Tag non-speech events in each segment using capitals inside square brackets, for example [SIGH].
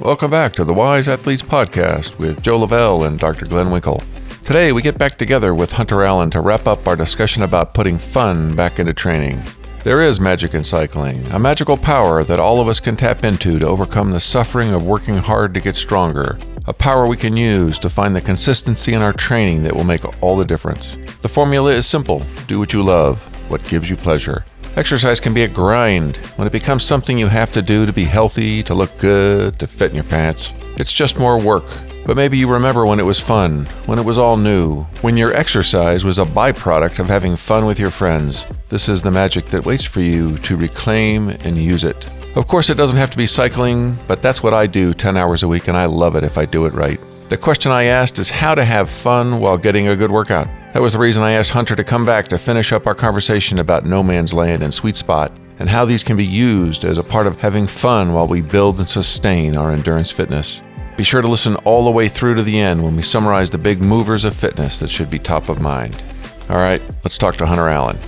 Welcome back to the Wise Athletes Podcast with Joe Lavelle and Dr. Glenn Winkle. Today, we get back together with Hunter Allen to wrap up our discussion about putting fun back into training. There is magic in cycling, a magical power that all of us can tap into to overcome the suffering of working hard to get stronger, a power we can use to find the consistency in our training that will make all the difference. The formula is simple do what you love, what gives you pleasure. Exercise can be a grind when it becomes something you have to do to be healthy, to look good, to fit in your pants. It's just more work. But maybe you remember when it was fun, when it was all new, when your exercise was a byproduct of having fun with your friends. This is the magic that waits for you to reclaim and use it. Of course, it doesn't have to be cycling, but that's what I do 10 hours a week, and I love it if I do it right. The question I asked is how to have fun while getting a good workout. That was the reason I asked Hunter to come back to finish up our conversation about no man's land and sweet spot, and how these can be used as a part of having fun while we build and sustain our endurance fitness. Be sure to listen all the way through to the end when we summarize the big movers of fitness that should be top of mind. All right, let's talk to Hunter Allen.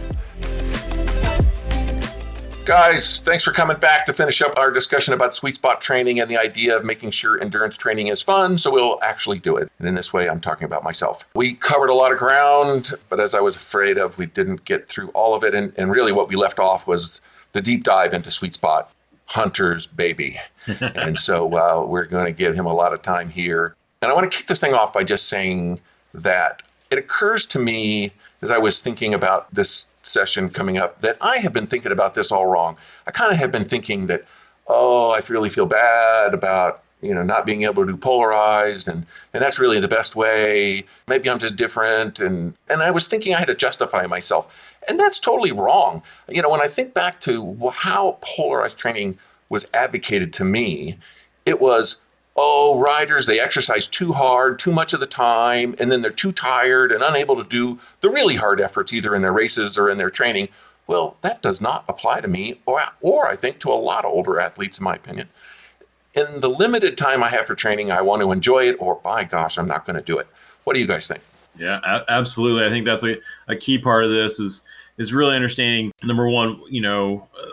Guys, thanks for coming back to finish up our discussion about sweet spot training and the idea of making sure endurance training is fun, so we'll actually do it. And in this way, I'm talking about myself. We covered a lot of ground, but as I was afraid of, we didn't get through all of it. And, and really, what we left off was the deep dive into sweet spot, Hunter's baby. [LAUGHS] and so uh, we're going to give him a lot of time here. And I want to kick this thing off by just saying that it occurs to me as I was thinking about this session coming up that I have been thinking about this all wrong. I kind of have been thinking that, oh, I really feel bad about you know not being able to do polarized and and that's really the best way. Maybe i'm just different and and i was thinking i had to justify myself. And that's totally wrong. You know when i think back to how polarized training was advocated to me it was oh, riders, they exercise too hard, too much of the time, and then they're too tired and unable to do the really hard efforts either in their races or in their training. Well, that does not apply to me, or, or I think to a lot of older athletes, in my opinion. In the limited time I have for training, I want to enjoy it, or by gosh, I'm not going to do it. What do you guys think? Yeah, absolutely. I think that's a, a key part of this is is really understanding number one, you know, uh,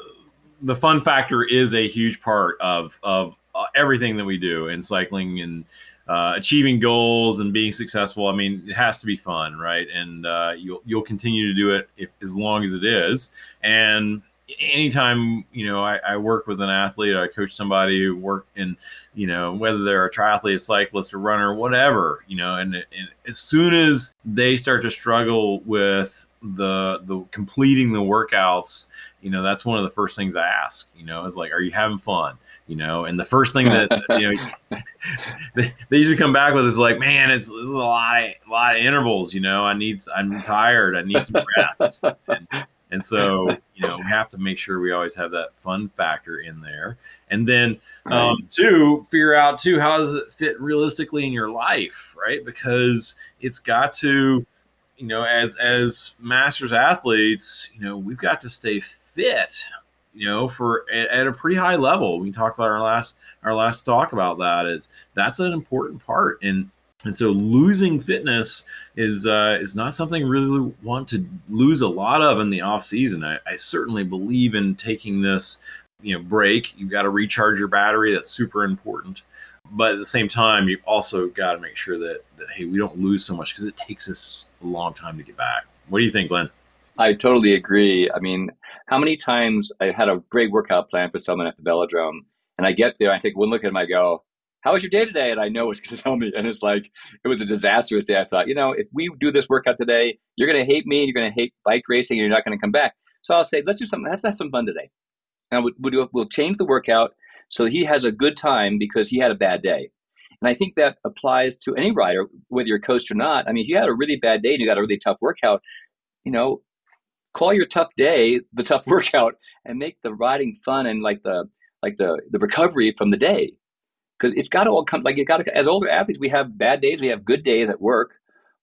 the fun factor is a huge part of of everything that we do in cycling and uh, achieving goals and being successful. I mean, it has to be fun, right? And uh, you'll you'll continue to do it if as long as it is. And anytime you know I, I, work with an athlete, I coach somebody who work in, you know, whether they're a triathlete, a cyclist, a runner, whatever, you know, and, and as soon as they start to struggle with the the completing the workouts, you know, that's one of the first things I ask. You know, is like, are you having fun? You know? And the first thing that [LAUGHS] you know they, they usually come back with is like man it's, this is a lot of, a lot of intervals you know? I need i'm tired. I need some rest. And, and so you know we have to make sure we always have that fun factor in there. And then um, two figure out too how does it fit realistically in your life right? Because it's got to you know as as masters athletes you know we've got to stay fit you know, for at, at, a pretty high level. We talked about our last our last talk about that is that's an important part, and and so losing fitness is uh, is not something really want to lose a lot of in the off season. I, I certainly believe in taking this you know break. You've got to recharge your battery. That's super important. But at the same time, you've also got to make sure that, that hey, we don't lose so much because it takes us a long time to get back. What do you think, Glenn? I totally agree. I mean, how many times I had a great workout plan for someone at the velodrome, and I get there, I take one look at him, I go, "How was your day today?" And I know it's going [LAUGHS] to tell me, and it's like it was a disastrous day. I thought, you know, if we do this workout today, you're going to hate me, and you're going to hate bike racing, and you're not going to come back. So I'll say, let's do something. Let's have some fun today, and we'll, we'll, we'll change the workout so he has a good time because he had a bad day. And I think that applies to any rider, whether you're coached or not. I mean, if you had a really bad day and you got a really tough workout, you know, call your tough day the tough [LAUGHS] workout and make the riding fun and like the like the the recovery from the day. Because it's got to all come like you got to as older athletes we have bad days we have good days at work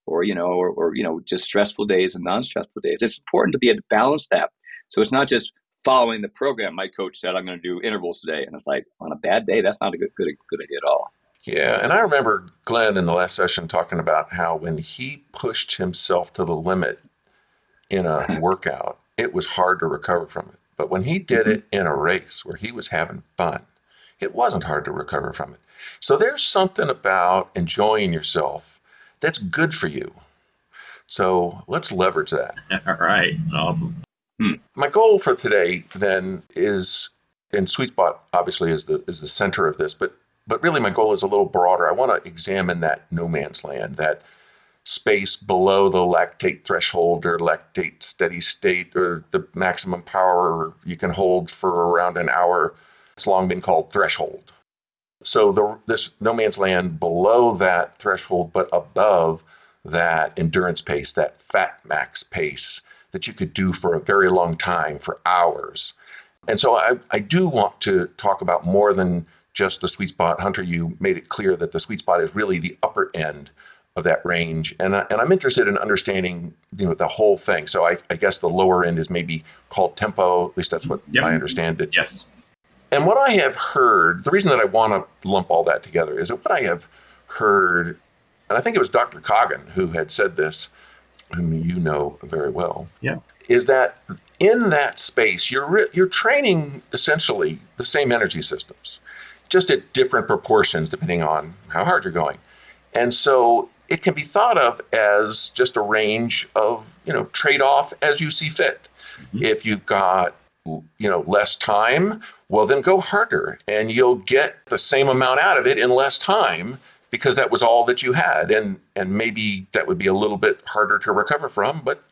or you know or, or you know just stressful days and non-stressful days. It's important to be able to balance that. So it's not just following the program my coach said i'm going to do intervals today and it's like on a bad day that's not a good good, good idea at all. Yeah, and I remember Glenn in the last session talking about how when he pushed himself to the limit, in a workout, it was hard to recover from it. But when he did mm-hmm. it in a race where he was having fun, it wasn't hard to recover from it. So there's something about enjoying yourself that's good for you. So let's leverage that. [LAUGHS] All right. Awesome. Hmm. My goal for today then is, and sweet spot obviously is the is the center of this, but but really my goal is a little broader. I want to examine that no man's land, that space below the lactate threshold or lactate steady state or the maximum power you can hold for around an hour. It's long been called threshold. So the, this no man's land below that threshold, but above that endurance pace, that fat max pace that you could do for a very long time, for hours. And so I, I do want to talk about more than just the sweet spot. Hunter, you made it clear that the sweet spot is really the upper end of that range. And, I, and I'm interested in understanding, you know, the whole thing. So I, I guess the lower end is maybe called tempo. At least that's what yep. I understand it. Yes. And what I have heard, the reason that I want to lump all that together is that what I have heard, and I think it was Dr. Coggan who had said this, whom you know very well. Yeah. Is that in that space you're you're training essentially the same energy systems, just at different proportions depending on how hard you're going. And so it can be thought of as just a range of, you know, trade off as you see fit. Mm-hmm. If you've got you know less time well then go harder and you'll get the same amount out of it in less time because that was all that you had and and maybe that would be a little bit harder to recover from but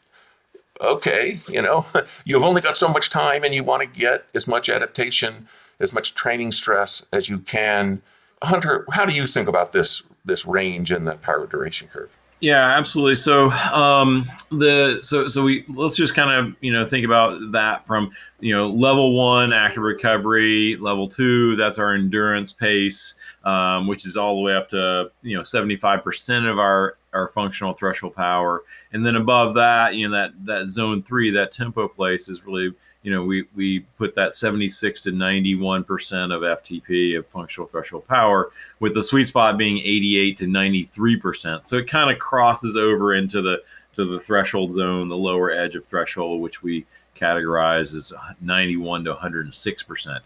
okay you know [LAUGHS] you've only got so much time and you want to get as much adaptation as much training stress as you can hunter how do you think about this this range in the power duration curve yeah, absolutely. So um, the so so we let's just kind of you know think about that from you know level one active recovery, level two that's our endurance pace, um, which is all the way up to you know seventy five percent of our our functional threshold power, and then above that you know that that zone three that tempo place is really you know, we we put that 76 to 91 percent of FTP of functional threshold power, with the sweet spot being 88 to 93 percent. So it kind of crosses over into the to the threshold zone, the lower edge of threshold, which we categorize as 91 to 106 percent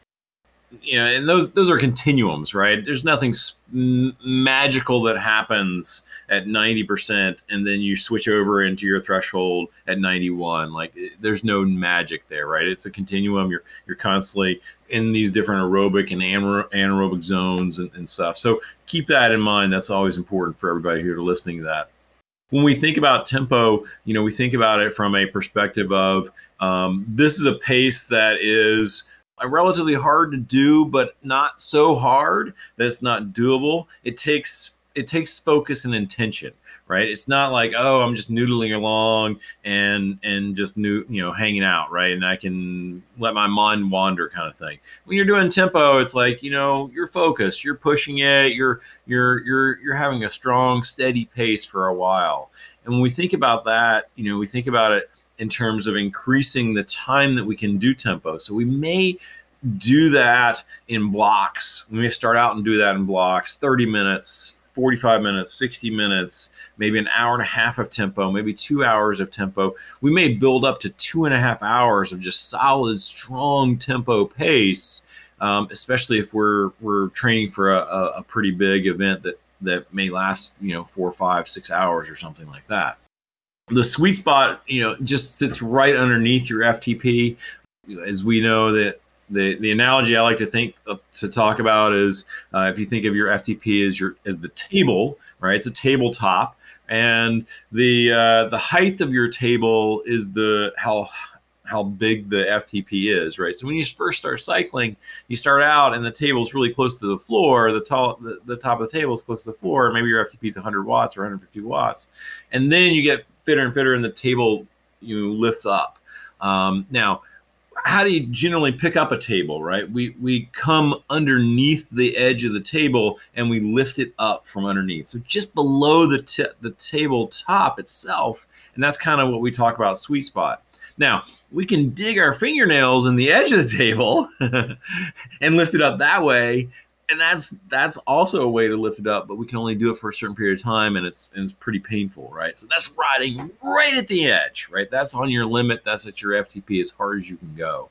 you know, and those those are continuums, right? There's nothing magical that happens at 90% and then you switch over into your threshold at 91. Like there's no magic there, right? It's a continuum. You're you're constantly in these different aerobic and anaerobic zones and, and stuff. So keep that in mind. That's always important for everybody who are listening to that when we think about tempo, you know, we think about it from a perspective of um, this is a pace that is Uh, relatively hard to do, but not so hard that it's not doable. It takes it takes focus and intention, right? It's not like oh, I'm just noodling along and and just new you know hanging out, right? And I can let my mind wander, kind of thing. When you're doing tempo, it's like you know you're focused, you're pushing it, you're you're you're you're having a strong, steady pace for a while. And when we think about that, you know, we think about it in terms of increasing the time that we can do tempo. So we may do that in blocks. We may start out and do that in blocks 30 minutes, 45 minutes, 60 minutes, maybe an hour and a half of tempo, maybe two hours of tempo. We may build up to two and a half hours of just solid, strong tempo pace, um, especially if we're we're training for a, a pretty big event that that may last you know four, five, six hours or something like that the sweet spot, you know, just sits right underneath your FTP. As we know that the the analogy I like to think to talk about is uh, if you think of your FTP as your as the table, right? It's a tabletop, and the uh, the height of your table is the how how big the FTP is, right? So when you first start cycling, you start out and the table is really close to the floor. The, tall, the, the top of the table is close to the floor. Maybe your FTP is 100 watts or 150 watts, and then you get fitter and fitter, and the table you lift up. Um, now, how do you generally pick up a table right? We we come underneath the edge of the table and we lift it up from underneath. So just below the t- the table top itself and that's kind of what we talk about sweet spot. Now we can dig our fingernails in the edge of the table [LAUGHS] and lift it up that way and that's that's also a way to lift it up, but we can only do it for a certain period of time, and it's and it's pretty painful, right? So that's riding right at the edge, right? That's on your limit. That's at your FTP as hard as you can go.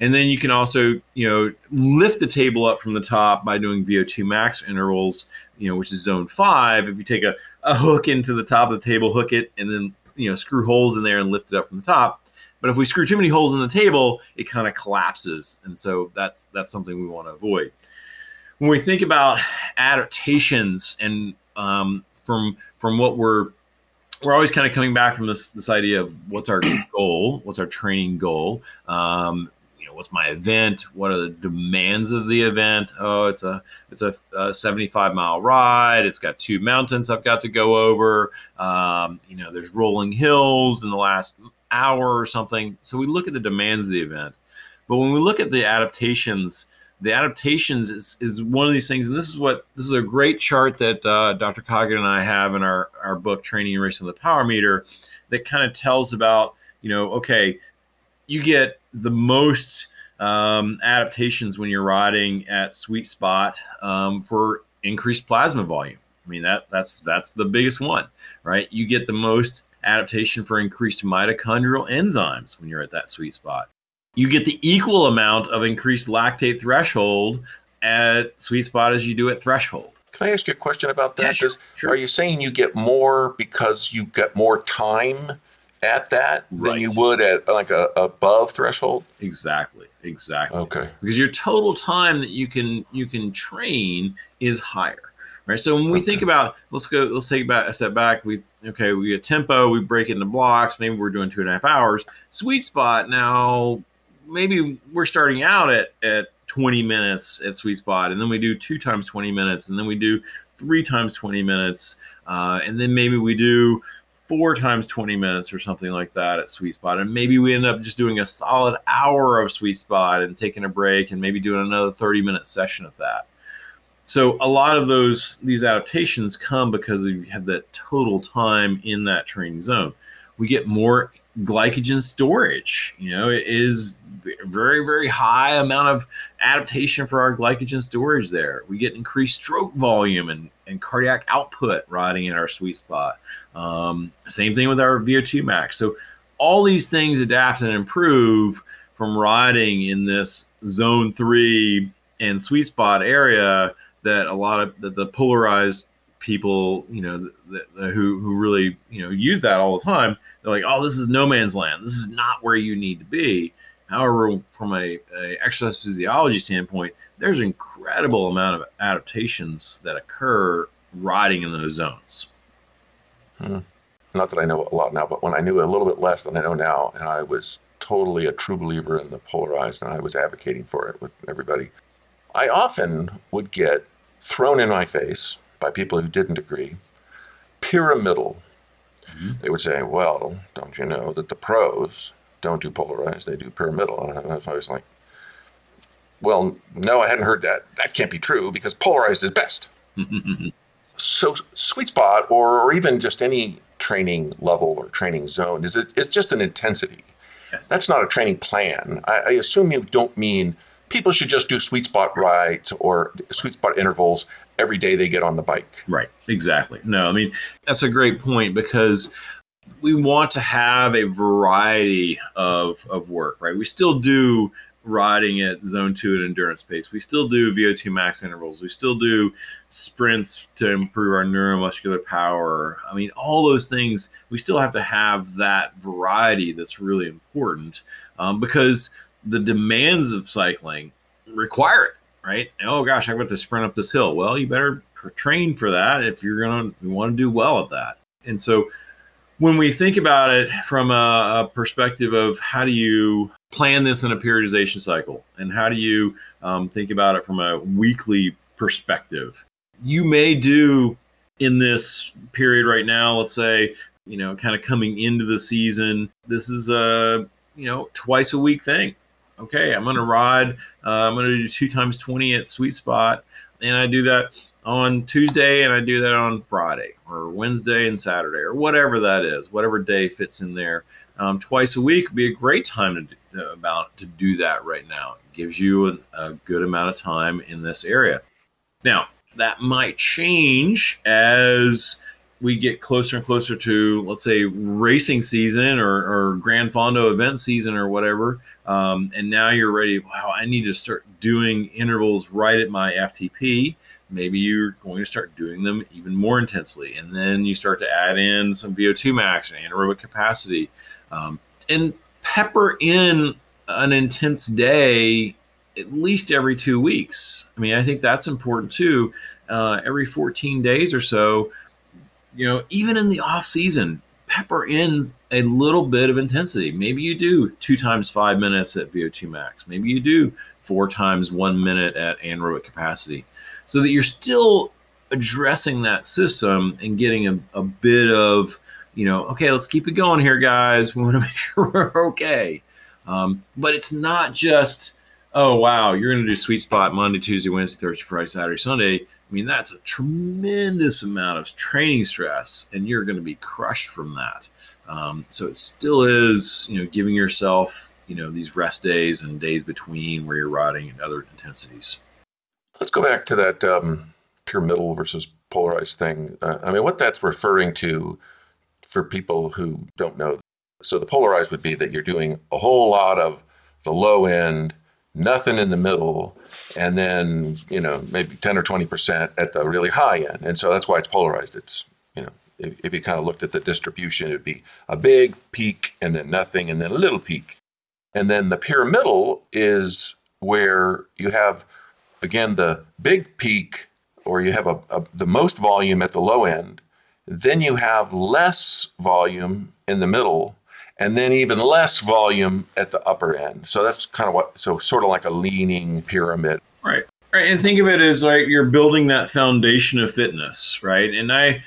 And then you can also, you know, lift the table up from the top by doing VO2 max intervals, you know, which is zone five. If you take a, a hook into the top of the table, hook it, and then, you know, screw holes in there and lift it up from the top. But if we screw too many holes in the table, it kind of collapses. And so that's that's something we want to avoid. When we think about adaptations and um, from from what we're we're always kind of coming back from this this idea of what's our [CLEARS THROAT] goal, what's our training goal. Um, you know, what's my event? What are the demands of the event? Oh, it's a it's a, a 75 mile ride. It's got two mountains I've got to go over. Um, you know, there's rolling hills in the last hour or something. So we look at the demands of the event, but when we look at the adaptations the adaptations is, is one of these things and this is what this is a great chart that uh, dr coggan and i have in our, our book training and racing the power meter that kind of tells about you know okay you get the most um, adaptations when you're riding at sweet spot um, for increased plasma volume. I mean that that's that's the biggest one right? You get the most adaptation for increased mitochondrial enzymes when you're at that sweet spot you get the equal amount of increased lactate threshold at sweet spot as you do at threshold. Can I ask you a question about that? Yeah, sure, sure. Are you saying you get more because you get more time at that right. than you would at like a above threshold? Exactly. Exactly. Okay. Because your total time that you can you can train is higher. Right. So when we okay. think about let's go let's take about a step back. We okay, we get tempo, we break it into blocks, maybe we're doing two and a half hours. Sweet spot now maybe we're starting out at at 20 minutes at sweet spot and then we do two times 20 minutes and then we do three times 20 minutes uh, and then maybe we do four times 20 minutes or something like that at sweet spot. And maybe we end up just doing a solid hour of sweet spot and taking a break and maybe doing another 30 minute session of that. So a lot of those these adaptations come because you have that total time in that training zone. We get more glycogen storage. You know, it is very, very high amount of adaptation for our glycogen storage there. We get increased stroke volume and, and cardiac output riding in our sweet spot. Um, same thing with our VO2 max. So all these things adapt and improve from riding in this zone three and sweet spot area that a lot of the, the polarized people, you know, the, the, who who really you know use that all the time. They're like, oh, this is no man's land. This is not where you need to be. However, from a, a exercise physiology standpoint, there's incredible amount of adaptations that occur riding in those zones. Hmm. Not that I know a lot now, but when I knew a little bit less than I know now, and I was totally a true believer in the polarized, and I was advocating for it with everybody, I often would get thrown in my face by people who didn't agree. Pyramidal. Mm-hmm. They would say, well, don't you know that the pros don't do polarized, they do pyramidal. And I was like, well, no, I hadn't heard that. That can't be true because polarized is best. [LAUGHS] so sweet spot or, or even just any training level or training zone is it, it's just an intensity. Yes. That's not a training plan. I, I assume you don't mean people should just do sweet spot rides or sweet spot intervals every day they get on the bike. Right. Exactly. No, I mean, that's a great point because we want to have a variety of, of work, right? We still do riding at zone two at endurance pace. We still do VO2 max intervals. We still do sprints to improve our neuromuscular power. I mean, all those things, we still have to have that variety that's really important um, because the demands of cycling require it, right? Oh gosh, I've got to sprint up this hill. Well, you better train for that if you're going to want to do well at that. And so when we think about it from a, a, perspective of how do you plan this in a periodization cycle and how do you um, think about it from a weekly perspective, you may do in this period right now, let's say, you know, kind of coming into the season, this is a, you know, twice a week thing okay, I'm going to ride. Uh, I'm going to do two times 20 at Sweet Spot. And I do that on Tuesday and I do that on Friday or Wednesday and Saturday or whatever that is, whatever day fits in there. Um, twice a week would be a great time to, about to do that right now. It gives you a, a good amount of time in this area. Now, that might change as we get closer and closer to, let's say, racing season or, or Gran Fondo event season or whatever, um, and now you're ready. Wow, I need to start doing intervals right at my FTP. Maybe you're going to start doing them even more intensely, and then you start to add in some VO2 max and anaerobic capacity, um, and pepper in an intense day at least every two weeks. I mean, I think that's important too. Uh, every 14 days or so, you know, even in the off season, pepper in a little bit of intensity. Maybe you do two times five minutes at VO2 max. Maybe you do four times one minute at anaerobic capacity so that you're still addressing that system and getting a, a bit of, you know, okay, let's keep it going here, guys. [LAUGHS] We want to make sure we're okay. Um, but it's not just, oh, wow, you're going to do sweet spot Monday, Tuesday, Wednesday, Thursday, Friday, Saturday, Sunday. I mean, that's a tremendous amount of training stress, and you're going to be crushed from that. Um, so it still is, you know, giving yourself, you know, these rest days and days between where you're riding and other intensities. Let's go back to that um, pyramidal versus polarized thing. Uh, I mean, what that's referring to for people who don't know. So the polarized would be that you're doing a whole lot of the low end, nothing in the middle, and then you know maybe 10 or 20 percent at the really high end. And so that's why it's polarized. It's you know if, if you kind of looked at the distribution it would be a big peak and then nothing and then a little peak. And then the pyramidal is where you have again the big peak or you have a, a the most volume at the low end. Then you have less volume in the middle and then even less volume at the upper end. So that's kind of what, so sort of like a leaning pyramid. Right. Right. And think of it as like you're building that foundation of fitness, right? And I,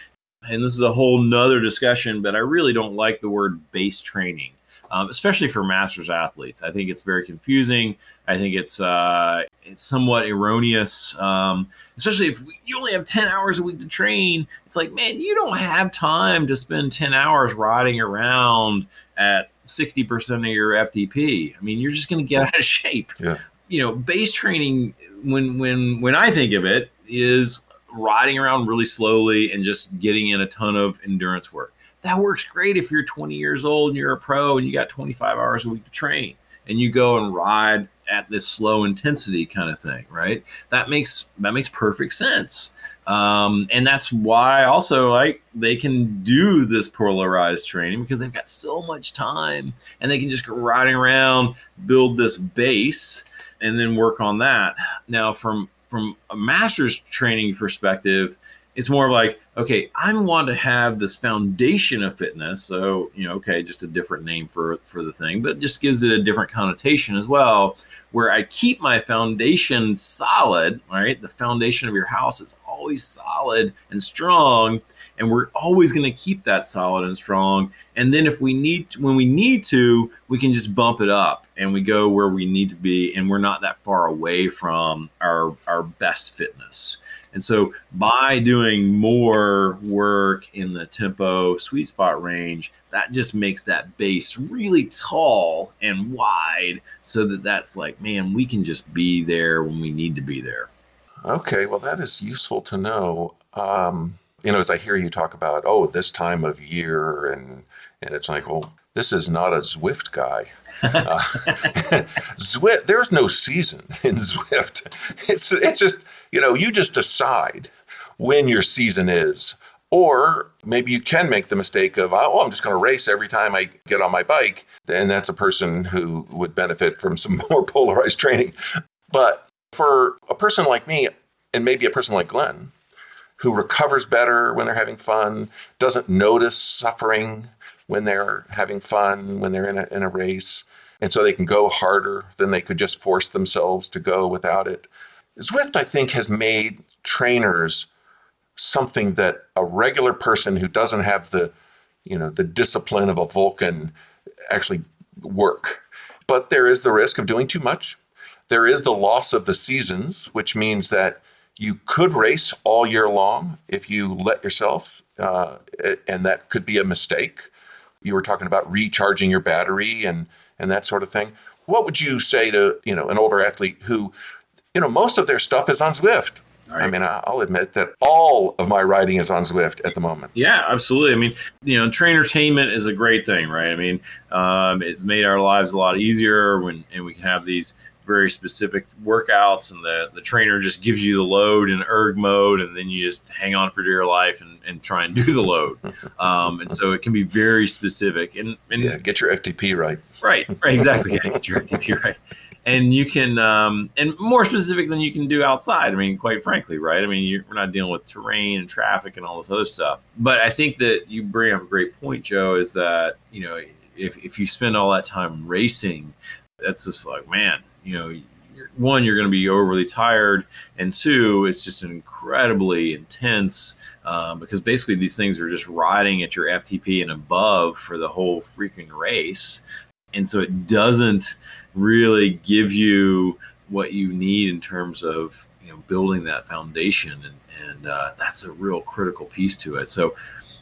and this is a whole nother discussion, but I really don't like the word base training. Um, especially for masters athletes. I think it's very confusing. I think it's, uh, somewhat erroneous, um, especially if you only have 10 hours a week to train. It's like, man, you don't have time to spend 10 hours riding around at 60% of your FTP. I mean, you're just going to get out of [LAUGHS] shape. Yeah. You know, base training when when when I think of it is riding around really slowly and just getting in a ton of endurance work. That works great if you're 20 years old and you're a pro and you got 25 hours a week to train and you go and ride at this slow intensity kind of thing, right? That makes that makes perfect sense. Um, and that's why also like they can do this polarized training because they've got so much time and they can just go riding around, build this base, and then work on that. Now, from from a master's training perspective, it's more like okay i want to have this foundation of fitness. So you know okay just a different name for for the thing but just gives it a different connotation as well where i keep my foundation solid right? The foundation of your house is always solid and strong and we're always going to keep that solid and strong. And then if we need to, when we need to we can just bump it up and we go where we need to be and we're not that far away from our our best fitness and so by doing more work in the tempo sweet spot range, that just makes that base really tall and wide so that that's like, man, we can just be there when we need to be there. Okay, well, that is useful to know. Um, you know, as I hear you talk about, oh, this time of year, and and it's like, well, this is not a Zwift guy. Uh, [LAUGHS] Zwift, there's no season in [LAUGHS] Zwift. It's it's just you know, you just decide when your season is. Or maybe you can make the mistake of, oh, I'm just going to race every time I get on my bike. Then that's a person who would benefit from some [LAUGHS] more polarized training. But for a person like me, and maybe a person like Glenn, who recovers better when they're having fun, doesn't notice suffering when they're having fun, when they're in a, in a race, and so they can go harder than they could just force themselves to go without it. Zwift, I think, has made trainers something that a regular person who doesn't have the, you know, the discipline of a Vulcan actually work. But there is the risk of doing too much. There is the loss of the seasons, which means that you could race all year long if you let yourself, uh, and that could be a mistake. You were talking about recharging your battery and and that sort of thing. What would you say to you know an older athlete who you know, most of their stuff is on Zwift. Right. I mean, I'll admit that all of my riding is on Zwift at the moment. Yeah, absolutely. I mean, you know, trainertainment is a great thing, right? I mean, um, it's made our lives a lot easier when, and we can have these very specific workouts and the, the trainer just gives you the load in erg mode and then you just hang on for dear life and, and try and do the load. [LAUGHS] Um, and so it can be very specific and, and yeah, get your ftp right. Right right exactly yeah, get your ftp [LAUGHS] right. And you can um, and more specific than you can do outside i mean quite frankly right? I mean we're not dealing with terrain and traffic and all this other stuff. But i think that you bring up a great point joe is that you know if, if you spend all that time racing that's just like man you know, one, you're going to be overly tired, and two, it's just incredibly intense um, because basically these things are just riding at your FTP and above for the whole freaking race, and so it doesn't really give you what you need in terms of you know building that foundation, and and uh, that's a real critical piece to it. So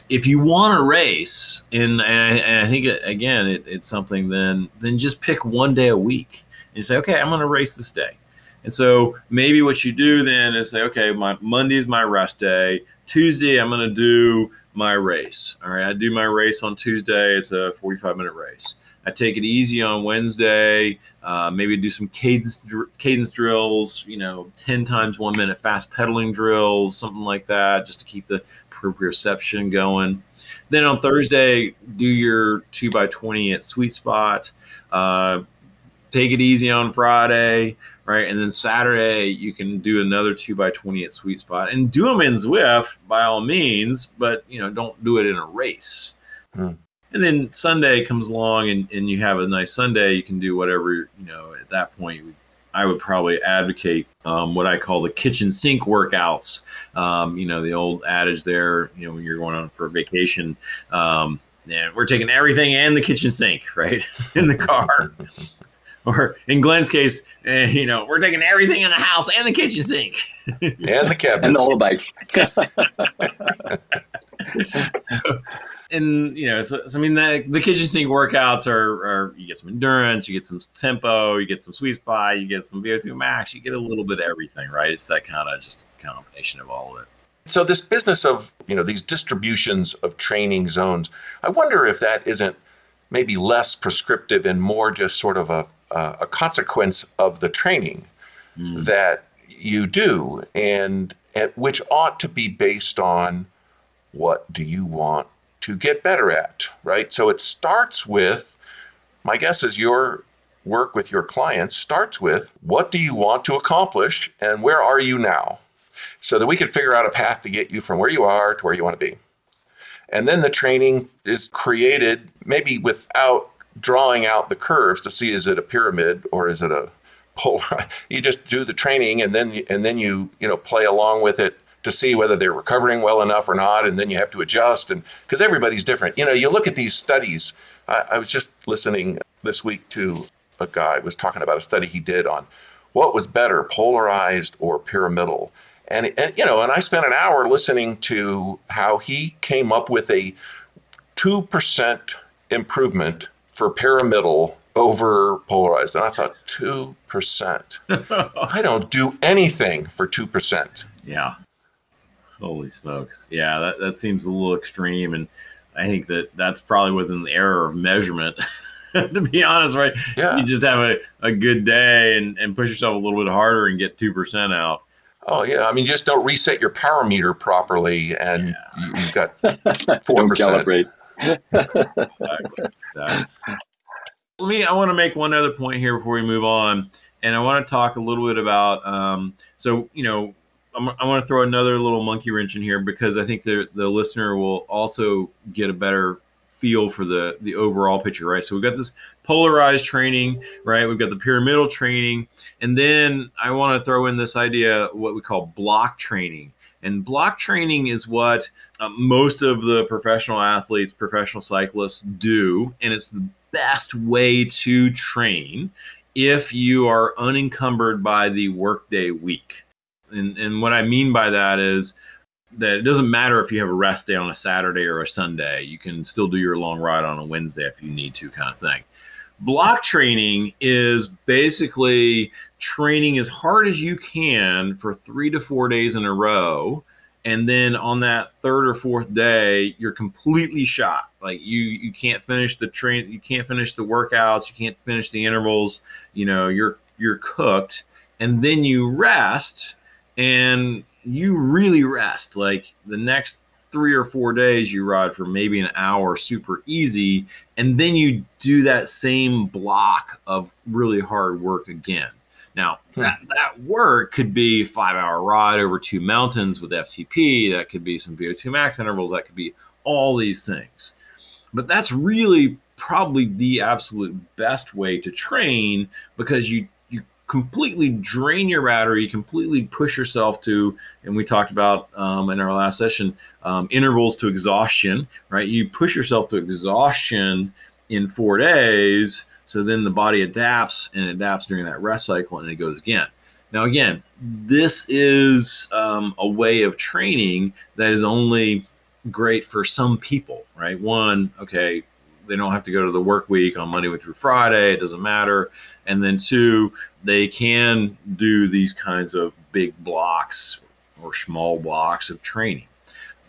if you want to race, and, and, I, and I, think again, it, it's something then then just pick one day a week you say, okay, I'm going to race this day. And so maybe what you do then is say, okay, my Monday is my rest day. Tuesday, I'm going to do my race. All right, I do my race on Tuesday. It's a 45 minute race. I take it easy on Wednesday. Uh, maybe do some cadence cadence drills. You know, ten times one minute fast pedaling drills, something like that, just to keep the proprioception going. Then on Thursday, do your two by twenty at sweet spot. Uh, take it easy on Friday, right? And then Saturday you can do another two by twenty at sweet spot and do them in Zwift by all means, but you know don't do it in a race. Hmm. And then Sunday comes along and, and you have a nice Sunday. You can do whatever you know. At that point, I would probably advocate um, what I call the kitchen sink workouts. Um, you know, the old adage there. You know, when you're going on for vacation. Um, and we're taking everything and the kitchen sink [LAUGHS] right in the car [LAUGHS] or in Glenn's case, uh, you know, we're taking everything in the house and the kitchen sink and the cabinet and all the bikes. [LAUGHS] so, and you know, so, so, I mean, the, the kitchen sink workouts are, are you get some endurance, you get some tempo, you get some sweet spot, you get some VO2 max, you get a little bit of everything, right? It's that kind of just combination of all of it. So this business of you know these distributions of training zones, I wonder if that isn't maybe less prescriptive and more just sort of a uh, a consequence of the training mm. that you do, and at, which ought to be based on what do you want to get better at, right? So it starts with, my guess is your work with your clients starts with what do you want to accomplish and where are you now? So that we can figure out a path to get you from where you are to where you want to be. And then the training is created maybe without drawing out the curves to see is it a pyramid or is it a polar. [LAUGHS] You just do the training and then and then you you know play along with it to see whether they're recovering well enough or not, and then you have to adjust and because everybody's different. You know, you look at these studies. I, I was just listening this week to a guy was talking about a study he did on what was better, polarized or pyramidal. And, and you know, and I spent an hour listening to how he came up with a two percent improvement for pyramidal over polarized. And I thought, 2%. [LAUGHS] I don't do anything for 2%. Yeah. Holy smokes. Yeah, that, that seems a little extreme. And I think that that's probably within the error of measurement. [LAUGHS] to be honest, right? Yeah. You just have a, a good day and, and push yourself a little bit harder and get 2% out. Oh yeah, I mean, just don't reset your power meter properly, and yeah. you, have got [LAUGHS] four percent. calibrate exactly. exactly. Let me. I want to make one other point here before we move on, and I want to talk a little bit about. Um, so you know, I'm, i want to throw another little monkey wrench in here because I think the the listener will also get a better feel for the the overall picture, right? So we've got this polarized training, right? We've got the pyramidal training, and then I want to throw in this idea what we call block training. And block training is what uh, most of the professional athletes, professional cyclists do. And it's the best way to train if you are unencumbered by the workday week. And, and what I mean by that is that it doesn't matter if you have a rest day on a Saturday or a Sunday. You can still do your long ride on a Wednesday if you need to, kind of thing. Block training is basically training as hard as you can for three to four days in a row. And then on that third or fourth day you're completely shot. Like you you can't finish the train you can't finish the workouts you can't finish the intervals you know you're you're cooked. And then you rest and you really rest. Like the next three or four days you ride for maybe an hour super easy and then you do that same block of really hard work again now, hmm. that, that work could be five hour ride over two mountains with FTP. That could be some VO2 max intervals. That could be all these things. But that's really probably the absolute best way to train because you you completely drain your battery, completely push yourself to, and we talked about um, in our last session, um, intervals to exhaustion, right? You push yourself to exhaustion in four days so then the body adapts and adapts during that rest cycle and it goes again. Now, again, this is um, a way of training that is only great for some people, right? One, okay, they don't have to go to the work week on Monday through Friday, it doesn't matter. And then two, they can do these kinds of big blocks or small blocks of training.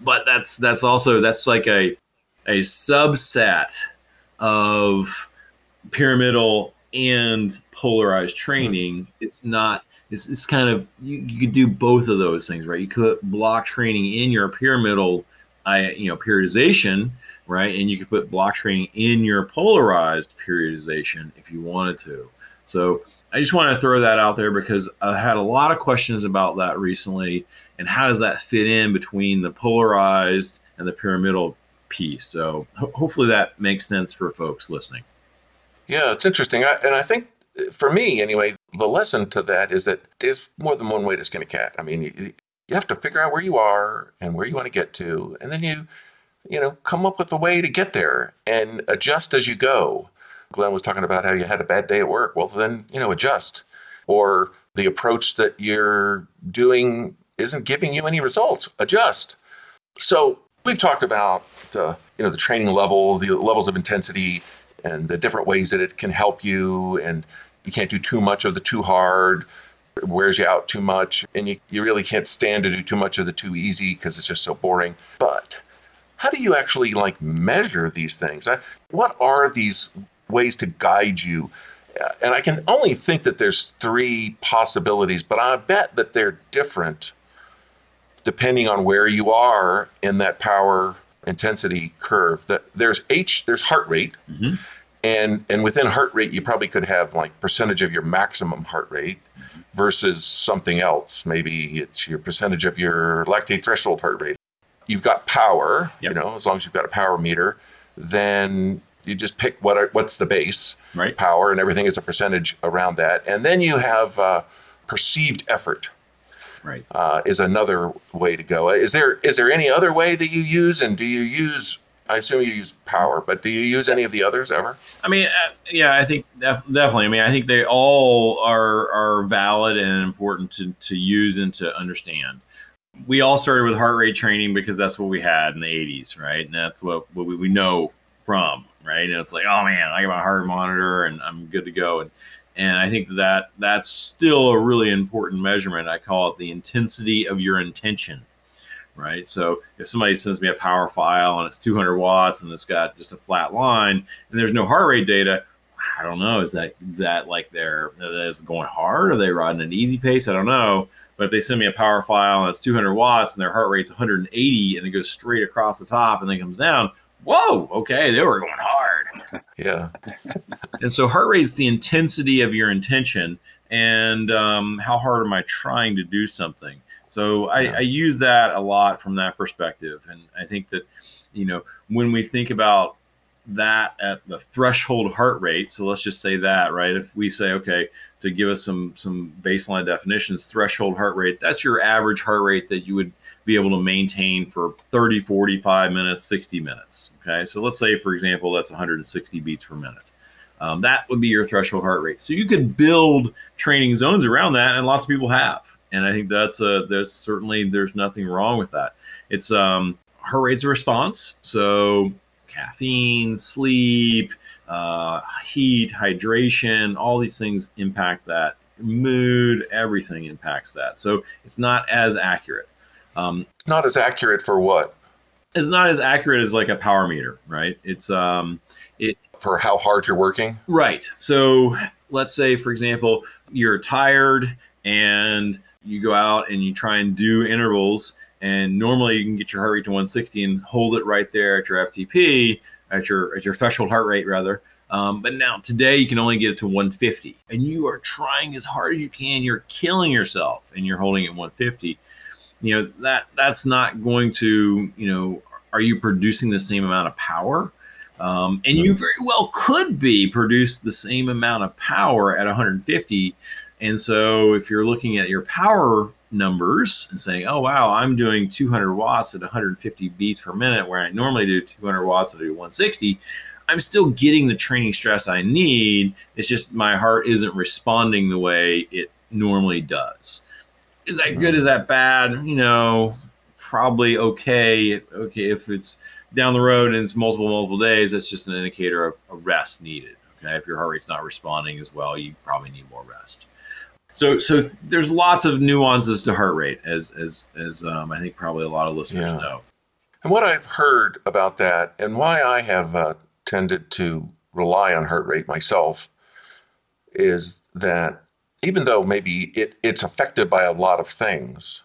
But that's that's also that's like a a subset of pyramidal and polarized training, it's not. It's, it's kind of you, you could do both of those things, right? You could block training in your pyramidal, I you know periodization, right? And you could put block training in your polarized periodization if you wanted to. So I just want to throw that out there because I had a lot of questions about that recently, and how does that fit in between the polarized and the pyramidal piece? So ho- hopefully that makes sense for folks listening. Yeah, it's interesting. I, and I think for me, anyway, the lesson to that is that there's more than one way to skin a cat. I mean, you, you have to figure out where you are and where you want to get to, and then you, you know, come up with a way to get there and adjust as you go. Glenn was talking about how you had a bad day at work. Well, then, you know, adjust. Or the approach that you're doing isn't giving you any results. Adjust. So we've talked about the, you know, the training levels, the levels of intensity, and the different ways that it can help you. And you can't do too much of the too hard, it wears you out too much. And you, you really can't stand to do too much of the too easy because it's just so boring. But how do you actually like measure these things? What are these ways to guide you? And I can only think that there's three possibilities, but I bet that they're different depending on where you are in that power intensity curve that there's h there's heart rate mm-hmm. and and within heart rate you probably could have like percentage of your maximum heart rate mm-hmm. versus something else maybe it's your percentage of your lactate threshold heart rate you've got power yep. you know as long as you've got a power meter then you just pick what are, what's the base right. power and everything is a percentage around that and then you have uh, perceived effort right uh, is another way to go is there is there any other way that you use and do you use I assume you use power, but do you use any of the others ever? I mean, uh, yeah, I think def- definitely. I mean, I think they all are are valid and important to to use and to understand. We all started with heart rate training because that's what we had in the '80s, right? And that's what what we, we know from, right? And it's like, oh man, I got my heart monitor and I'm good to go. And and I think that that's still a really important measurement. I call it the intensity of your intention, right? So if somebody sends me a power file and it's 200 watts and it's got just a flat line and there's no heart rate data, I don't know. Is that is that like they're is going hard? Are they riding an easy pace? I don't know. But if they send me a power file and it's 200 watts and their heart rate's 180 and it goes straight across the top and then comes down, whoa, okay, they were going hard. [LAUGHS] yeah. and so heart rate is the intensity of your intention and um, how hard am I trying to do something. So I, yeah. I use that a lot from that perspective. And I think that, you know, when we think about that at the threshold heart rate so let's just say that right if we say okay to give us some some baseline definitions threshold heart rate that's your average heart rate that you would be able to maintain for 30, 45 minutes, 60 minutes. Okay. So let's say, for example, that's 160 beats per minute. Um, that would be your threshold heart rate. So you could build training zones around that, and lots of people have. And I think that's a there's certainly there's nothing wrong with that. It's um, heart rate's a response. So caffeine, sleep, uh, heat, hydration, all these things impact that. Mood, everything impacts that. So it's not as accurate. Um, not as accurate for what? It's not as accurate as like a power meter, right? It's um, it for how hard you're working. Right. So let's say, for example, you're tired and you go out and you try and do intervals and normally you can get your heart rate to 160 and hold it right there at your FTP, at your at your threshold heart rate rather. Um, but now today you can only get it to 150, and you are trying as hard as you can. You're killing yourself, and you're holding it 150. You know that that's not going to you know. Are you producing the same amount of power? Um, and you very well could be produce the same amount of power at 150. And so if you're looking at your power numbers and saying, oh, wow, I'm doing 200 watts at 150 beats per minute, where I normally do 200 watts at 160, I'm still getting the training stress I need. It's just my heart isn't responding the way it normally does. Is that good? Is that bad? You know, probably okay. Okay, if it's down the road and it's multiple, multiple days, that's just an indicator of a rest needed. Okay, if your heart rate's not responding as well, you probably need more rest. So, so there's lots of nuances to heart rate, as as as um, I think probably a lot of listeners yeah. know. And what I've heard about that, and why I have uh, tended to rely on heart rate myself, is that even though maybe it, it's affected by a lot of things,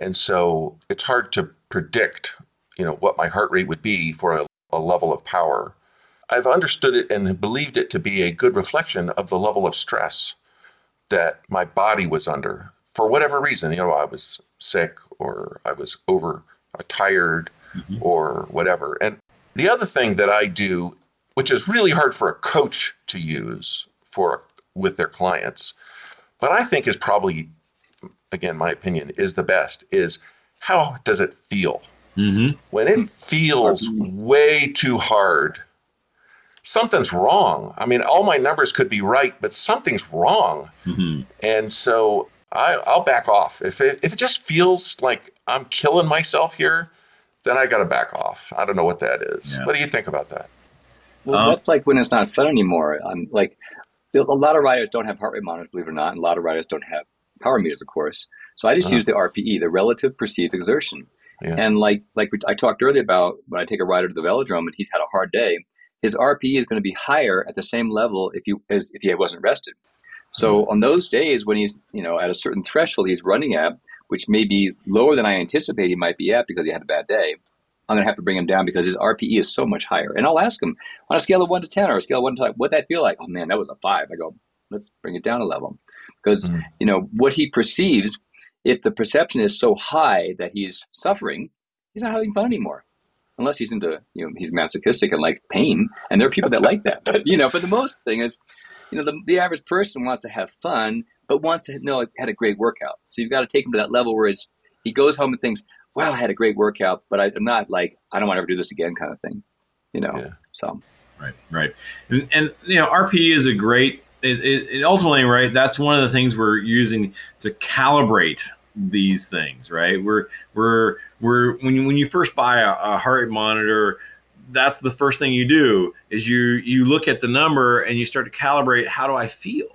and so it's hard to predict, you know, what my heart rate would be for a, a level of power. I've understood it and believed it to be a good reflection of the level of stress that my body was under for whatever reason. You know, I was sick or I was over uh, tired mm-hmm. or whatever. And the other thing that I do, which is really hard for a coach to use for with their clients, but I think is probably, again, my opinion is the best. Is how does it feel mm-hmm. when it feels way too hard? Something's wrong. I mean, all my numbers could be right, but something's wrong. Mm-hmm. And so I, will back off. If it, if it just feels like I'm killing myself here, then I got to back off. I don't know what that is. Yeah. What do you think about that? Well, um, that's like when it's not fun anymore. I'm like, a lot of riders don't have heart rate monitors, believe it or not, and a lot of riders don't have power meters, of course. So I just uh-huh. use the RPE, the relative perceived exertion. Yeah. And like like I talked earlier about when I take a rider to the velodrome and he's had a hard day, his RPE is going to be higher at the same level if you as if he wasn't rested. So mm-hmm. on those days when he's you know at a certain threshold he's running at, which may be lower than I anticipate he might be at because he had a bad day, I'm going to have to bring him down because his RPE is so much higher. And I'll ask him on a scale of one to ten or a scale of one to what that feel like? Oh man, that was a five. I go, let's bring it down a level because mm-hmm. you know what he perceives. If the perception is so high that he's suffering, he's not having fun anymore unless he's into you know he's masochistic and likes pain and there are people that like that. But you know but the most thing is you know the, the average person wants to have fun but wants to know had a great workout. So you've got to take him to that level where it's he goes home and thinks wow i had a great workout but i'm not like i don't want to ever do this again kind of thing you know yeah. so. Right right. And, and you know rpe is a great it, it, it ultimately right that's one of the things we're using to calibrate these things right? We're we're where when you when you first buy a, a heart rate monitor that's the first thing you do is you you look at the number and you start to calibrate how do i feel?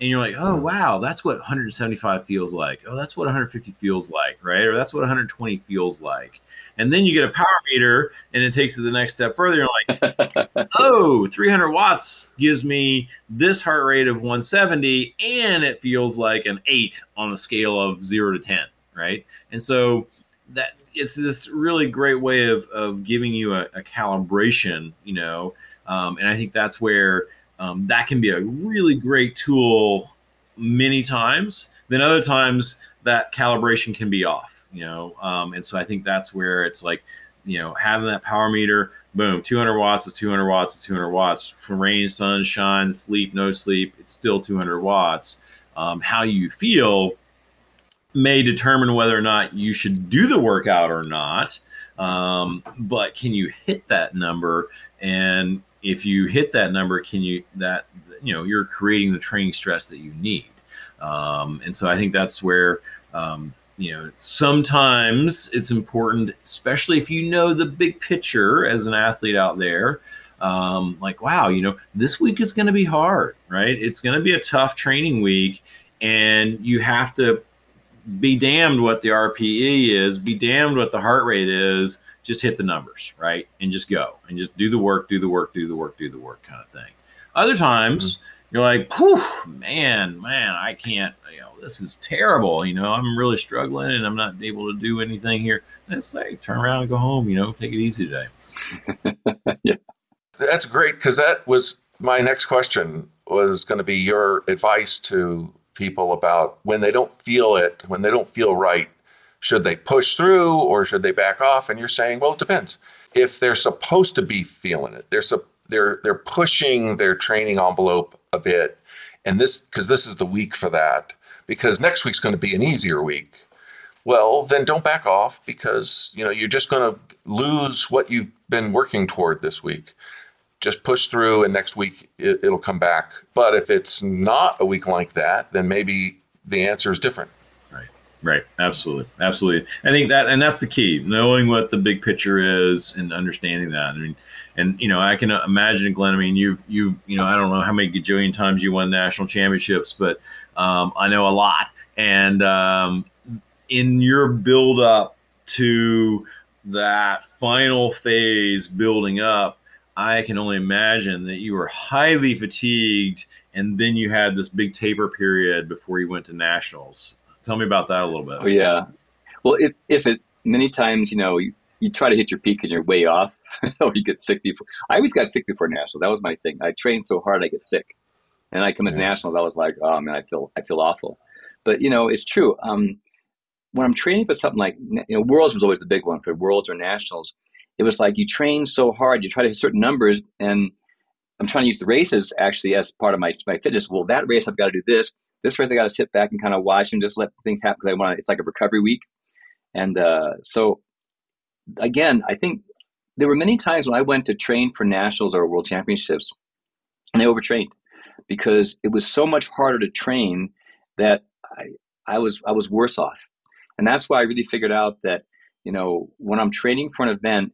And you're like oh wow that's what 175 feels like. Oh that's what 150 feels like right? Or that's what 120 feels like. And then you get a power meter and it takes it the next step further. You're like [LAUGHS] oh 300 watts gives me this heart rate of 170 and it feels like an 8 on the scale of 0 to 10 right? And so that it's this really great way of, of giving you a, a calibration, you know, um, and I think that's where um, that can be a really great tool many times. Then other times that calibration can be off, you know, um, and so I think that's where it's like, you know, having that power meter, boom, 200 watts is 200 watts is 200 watts. From rain, sunshine, sleep, no sleep, it's still 200 watts. Um, how you feel may determine whether or not you should do the workout or not. Um, but can you hit that number? And if you hit that number, can you that you know you're creating the training stress that you need? Um, and so I think that's where um, you know, sometimes it's important, especially if you know the big picture as an athlete out there. Um, like, wow, you know, this week is going to be hard, right? It's going to be a tough training week, and you have to be damned what the RPE is, be damned what the heart rate is. Just hit the numbers, right? And just go and just do the work, do the work, do the work, do the work kind of thing. Other times, mm-hmm you're like, man, man, I can't, you know, this is terrible. You know, I'm really struggling and I'm not able to do anything here. And say, turn around and go home, you know, take it easy today. [LAUGHS] yeah. That's great because that was my next question was going to be your advice to people about when they don't feel it, when they don't feel right, should they push through or should they back off? And you're saying, well, it depends. If they're supposed to be feeling it, they're they're they're pushing their training envelope a bit, and this because this is the week for that. Because next week's going to be an easier week. Well, then don't back off because you know you're just going to lose what you've been working toward this week. Just push through, and next week it, it'll come back. But if it's not a week like that, then maybe the answer is different. Right. Right. Absolutely. Absolutely. I think that, and that's the key, knowing what the big picture is and understanding that. I mean, and you know, I can imagine, Glenn. I mean, you've you you know, I don't know how many gajillion times you won national championships, but um, I know a lot. And um, in your build up to that final phase, building up, I can only imagine that you were highly fatigued, and then you had this big taper period before you went to nationals. Tell me about that a little bit. Oh yeah. Well, if if it many times you know you, you try to hit your peak and you're way off, [LAUGHS] or you get sick before. I always got sick before nationals. That was my thing. I trained so hard I get sick, and I come into nationals. I was like, oh man, I feel I feel awful. But you know, it's true. Um, when I'm training for something like you know, worlds was always the big one for worlds or nationals. It was like you train so hard, you try to hit certain numbers, and I'm trying to use the races actually as part of my my fitness. Well, that race I've got to do this. This race I got to sit back and kind of watch and just let things happen because I want. It's like a recovery week, and uh, so again, I think there were many times when I went to train for nationals or world championships, and I overtrained because it was so much harder to train that I, I was I was worse off, and that's why I really figured out that you know when I'm training for an event,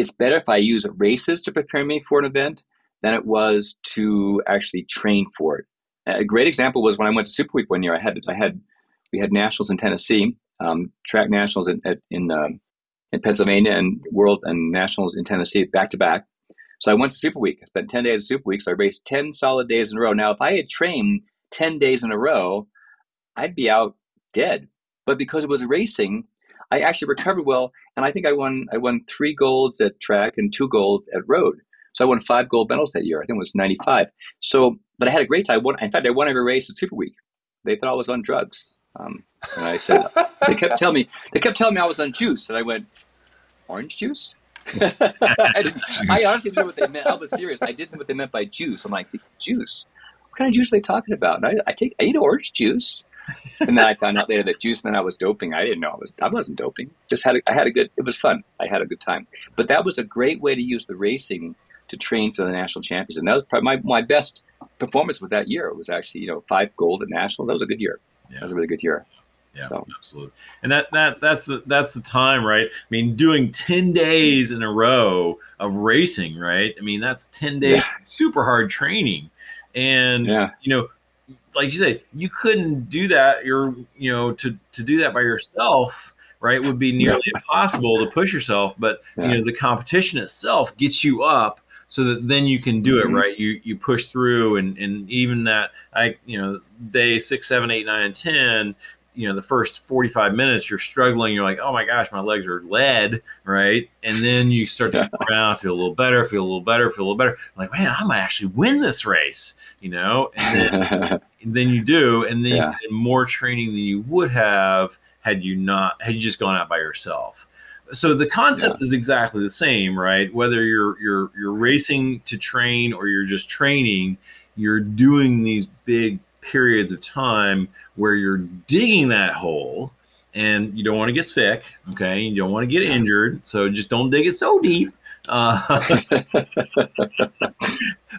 it's better if I use races to prepare me for an event than it was to actually train for it. A great example was when I went to Super Week one year. I had I had we had nationals in Tennessee, um, track nationals in in, um, in Pennsylvania, and world and nationals in Tennessee back to back. So I went to Super Week. I spent ten days at Super Week. So I raced ten solid days in a row. Now, if I had trained ten days in a row, I'd be out dead. But because it was racing, I actually recovered well, and I think I won. I won three golds at track and two golds at road. So I won five gold medals that year. I think it was 95. So, but I had a great time. In fact, I won every race at Super Week. They thought I was on drugs. Um, and I said, [LAUGHS] they kept telling me, they kept telling me I was on juice. And I went, orange juice? [LAUGHS] I, I, honestly didn't know what they meant. I was serious. I didn't know what they meant by juice. I'm like, juice? What kind of juice are they talking about? And I, I take, I eat orange juice. [LAUGHS] and then I found out later that juice and I was doping. I didn't know I was I wasn't doping. Just had a, I had a good it was fun. I had a good time. But that was a great way to use the racing to train for the national champions. And that was probably my, my best performance with that year. It was actually, you know, five gold at nationals. That was a good year. Yeah. That was a really good year. Yeah, so. absolutely. And that that that's the, that's the time, right? I mean, doing ten days in a row of racing, right? I mean, that's ten days yeah. super hard training, and yeah. you know, like you said, you couldn't do that. You're you know to to do that by yourself right would be nearly yeah. impossible to push yourself but yeah. you know the competition itself gets you up so that then you can do it mm-hmm. right you you push through and and even that i you know day six seven eight nine and ten you know the first 45 minutes you're struggling you're like oh my gosh my legs are lead right and then you start to around feel a little better feel a little better feel a little better like man i might actually win this race you know and then, [LAUGHS] and then you do and then yeah. more training than you would have had you not had you just gone out by yourself so the concept yeah. is exactly the same, right? Whether you're you're you're racing to train or you're just training, you're doing these big periods of time where you're digging that hole and you don't want to get sick, okay? You don't want to get injured, so just don't dig it so deep. Uh, [LAUGHS]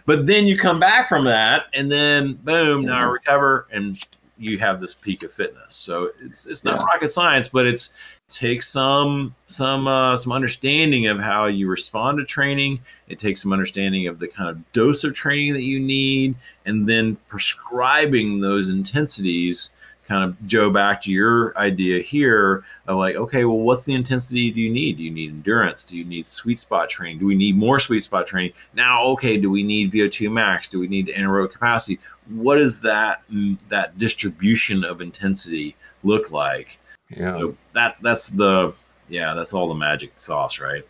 but then you come back from that, and then boom, now I recover and you have this peak of fitness. So it's it's not Yeah. rocket science, but it's takes some some uh, some understanding of how you respond to training. It takes some understanding of the kind of dose of training that you need, and then prescribing those intensities. Kind of Joe, back to your idea here of like, okay, well, what's the intensity do you need? Do you need endurance? Do you need sweet spot training? Do we need more sweet spot training? Now, okay, do we need VO2 max? Do we need anaerobic capacity? What does that mm, that distribution of intensity look like? Yeah. So that's that's the yeah, that's all the magic sauce, right?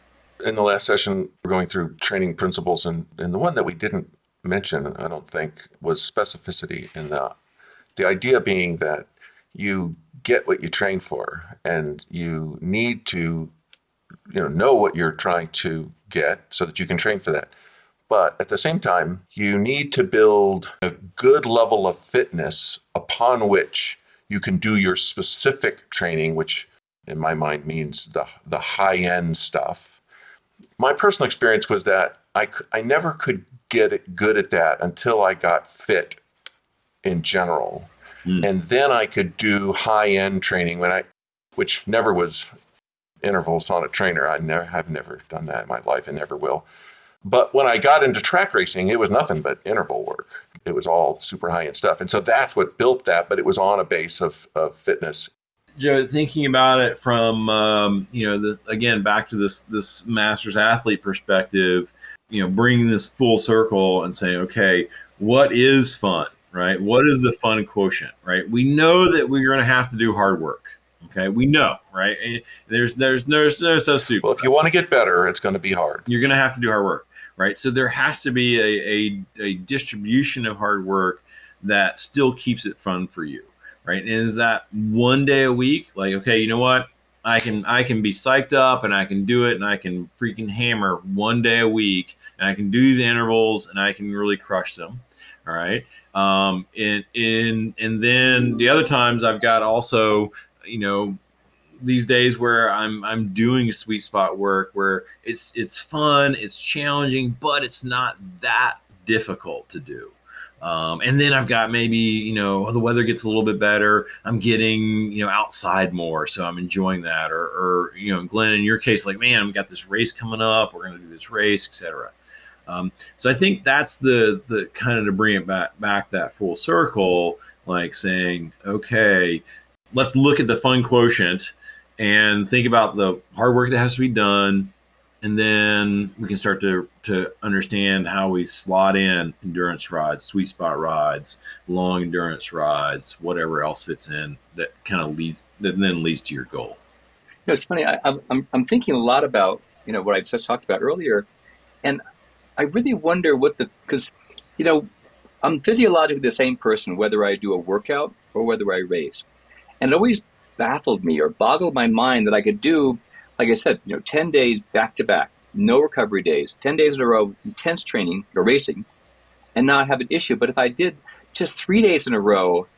in the last session, we're going through training principles, and, and the one that we didn't mention, I don't think, was specificity. And the the idea being that you get what you train for, and you need to, you know, know what you're trying to get so that you can train for that. But at the same time, you need to build a good level of fitness upon which you can do your specific training, which in my mind means the the high end stuff my personal experience was that I, I never could get good at that until I got fit in general. Mm. And then I could do high end training when I, which never was intervals on a trainer. I never have never done that in my life and never will. But when I got into track racing, it was nothing but interval work. It was all super high end stuff. And so that's what built that, but it was on a base of, of fitness. Joe, thinking about it from um, you know this again back to this this masters athlete perspective, you know, bringing this full circle and saying, okay, what is fun, right? What is the fun quotient, right? We know that we're going to have to do hard work. Okay, we know, right? There's there's there's no substitute. Well, if you want to get better, it's going to be hard. you're going to have to do hard work, right? So there has to be a, a, a distribution of hard work that still keeps it fun for you, right? And is that one day a week? Like, okay, you know what? I can I can be psyched up and I can do it and I can freaking hammer one day a week and I can do these intervals and I can really crush them. All right. Um, and and and then the other times I've got also, you know, these days where I'm I'm doing sweet spot work where it's it's fun, it's challenging, but it's not that difficult to do. Um, and then I've got maybe you know the weather gets a little bit better. I'm getting you know outside more, so I'm enjoying that. Or, or you know, Glenn, in your case, like man, we got this race coming up. We're going to do this race, etc. Um, so I think that's the the kind of to bring it back back that full circle, like saying, okay, let's look at the fun quotient and think about the hard work that has to be done. And then we can start to to understand how we slot in endurance rides sweet spot rides long endurance rides whatever else fits in that kind of leads that then leads to your goal. You know, it's funny. I, I'm- I'm I'm thinking a lot about you know what I just talked about earlier, and I really wonder what the because you know I'm physiologically the same person whether I do a workout or whether I race, and it always baffled me or boggled my mind that I could do, like I said, you know, ten days back to back, no recovery days, ten days in a row, intense training or racing, and not have an issue. But if I did just three days in a row,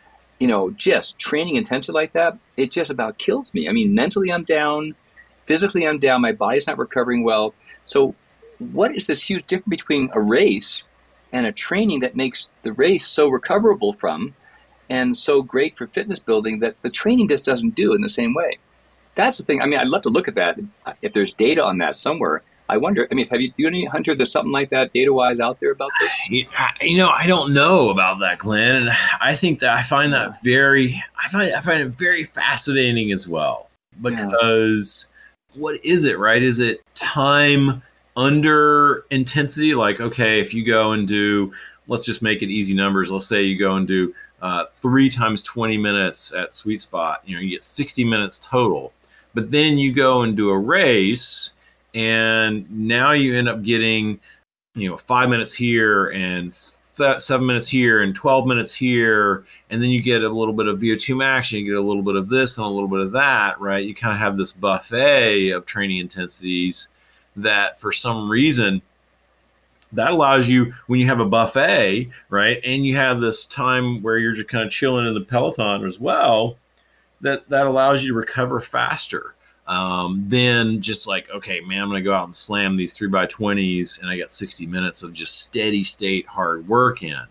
you know, just training intensely like that, it just about kills me. I mean, mentally I'm down, physically I'm down, my body's not recovering well. So, what is this huge difference between a race and a training that makes the race so recoverable from and so great for fitness building that the training just doesn't do in the same way? That's the thing. I mean, I'd love to look at that. If, if there's data on that somewhere, I wonder. I mean, have you, do you any hunter? There's something like that data wise out there about this? You you know, I don't know about that, Glenn, and I think that I find that very, I find I find it very fascinating as well because what is it, right? Is it time under intensity? Like, okay, if you go and do, let's just make it easy numbers. Let's say you go and do uh, three times twenty minutes at sweet spot. You know, you get sixty minutes total, but then you go and do a race, and now you end up getting you know five minutes here and seven minutes here and 12 minutes here and then you get a little bit of vo2 max and you get a little bit of this and a little bit of that right you kind of have this buffet of training intensities that for some reason that allows you when you have a buffet right and you have this time where you're just kind of chilling in the peloton as well that that allows you to recover faster um, just like okay man i'm gonna go out and slam these 3 by 20s and i got 60 minutes of just steady state hard work in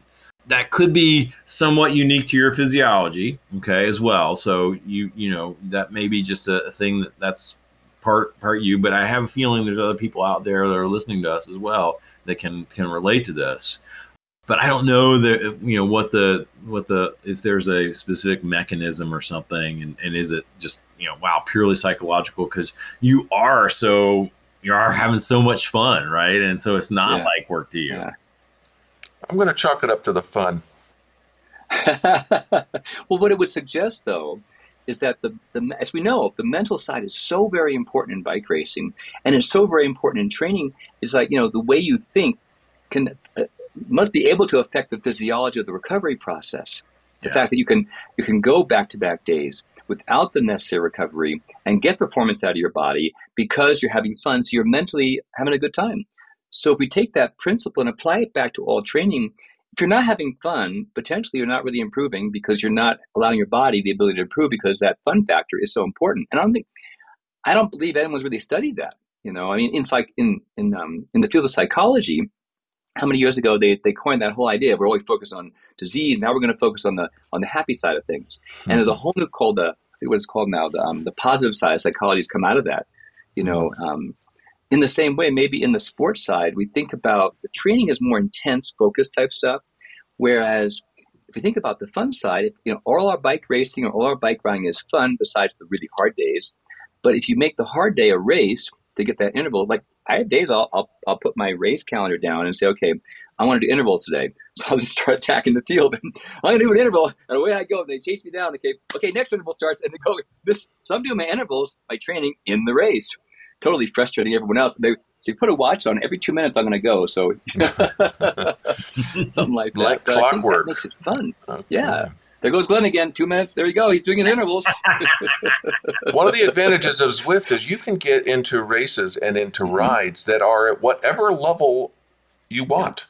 that could be somewhat unique to your physiology, okay, as well. So you you know that may be just a, a thing that that's part part you. But I have a feeling there's other people out there that are listening to us as well that can can relate to this but I don't know that you know what the what the if there's a specific mechanism or something, and, and is it just you know wow purely psychological because you are so you are having so much fun, right? And so it's not yeah. like work to you. Yeah. I'm going to chalk it up to the fun. [LAUGHS] well, what it would suggest though is that the, the as we know the mental side is so very important in bike racing and it's so very important in training is like you know the way you think can uh, must be able to affect the physiology of the recovery process. The yeah. fact that you can you can go back to back days without the necessary recovery and get performance out of your body because you're having fun, so you're mentally having a good time. So if we take that principle and apply it back to all training, if you're not having fun, potentially you're not really improving because you're not allowing your body the ability to improve because that fun factor is so important. And I don't think I don't believe anyone's really studied that. You know, I mean, in like in in um, in the field of psychology, how many years ago they, they coined that whole idea we're always focused on disease now we're going to focus on the on the happy side of things mm-hmm. and there's a whole new called the what it's called now the, um, the positive side of psychology has come out of that you know um, in the same way maybe in the sports side we think about the training is more intense focus type stuff whereas if you think about the fun side you know all our bike racing or all our bike riding is fun besides the really hard days but if you make the hard day a race to get that interval like I have days I'll, I'll, I'll put my race calendar down and say, okay, I want to do intervals today. [LAUGHS] So I'll just start attacking the field. [LAUGHS] I'm going to do an interval, and away I go. And they chase me down. Okay, okay, next interval starts, and they go this. So I'm doing my intervals, my training in the race. Totally frustrating everyone else. They so you put a watch on every two minutes. I'm going to go. So [LAUGHS] something like that. Like clockwork. that makes it fun. Okay. Yeah there goes Glenn again. Two minutes. There you go. He's doing his intervals. [LAUGHS] One of the advantages of Zwift is you can get into races and into mm-hmm. rides that are at whatever level you want.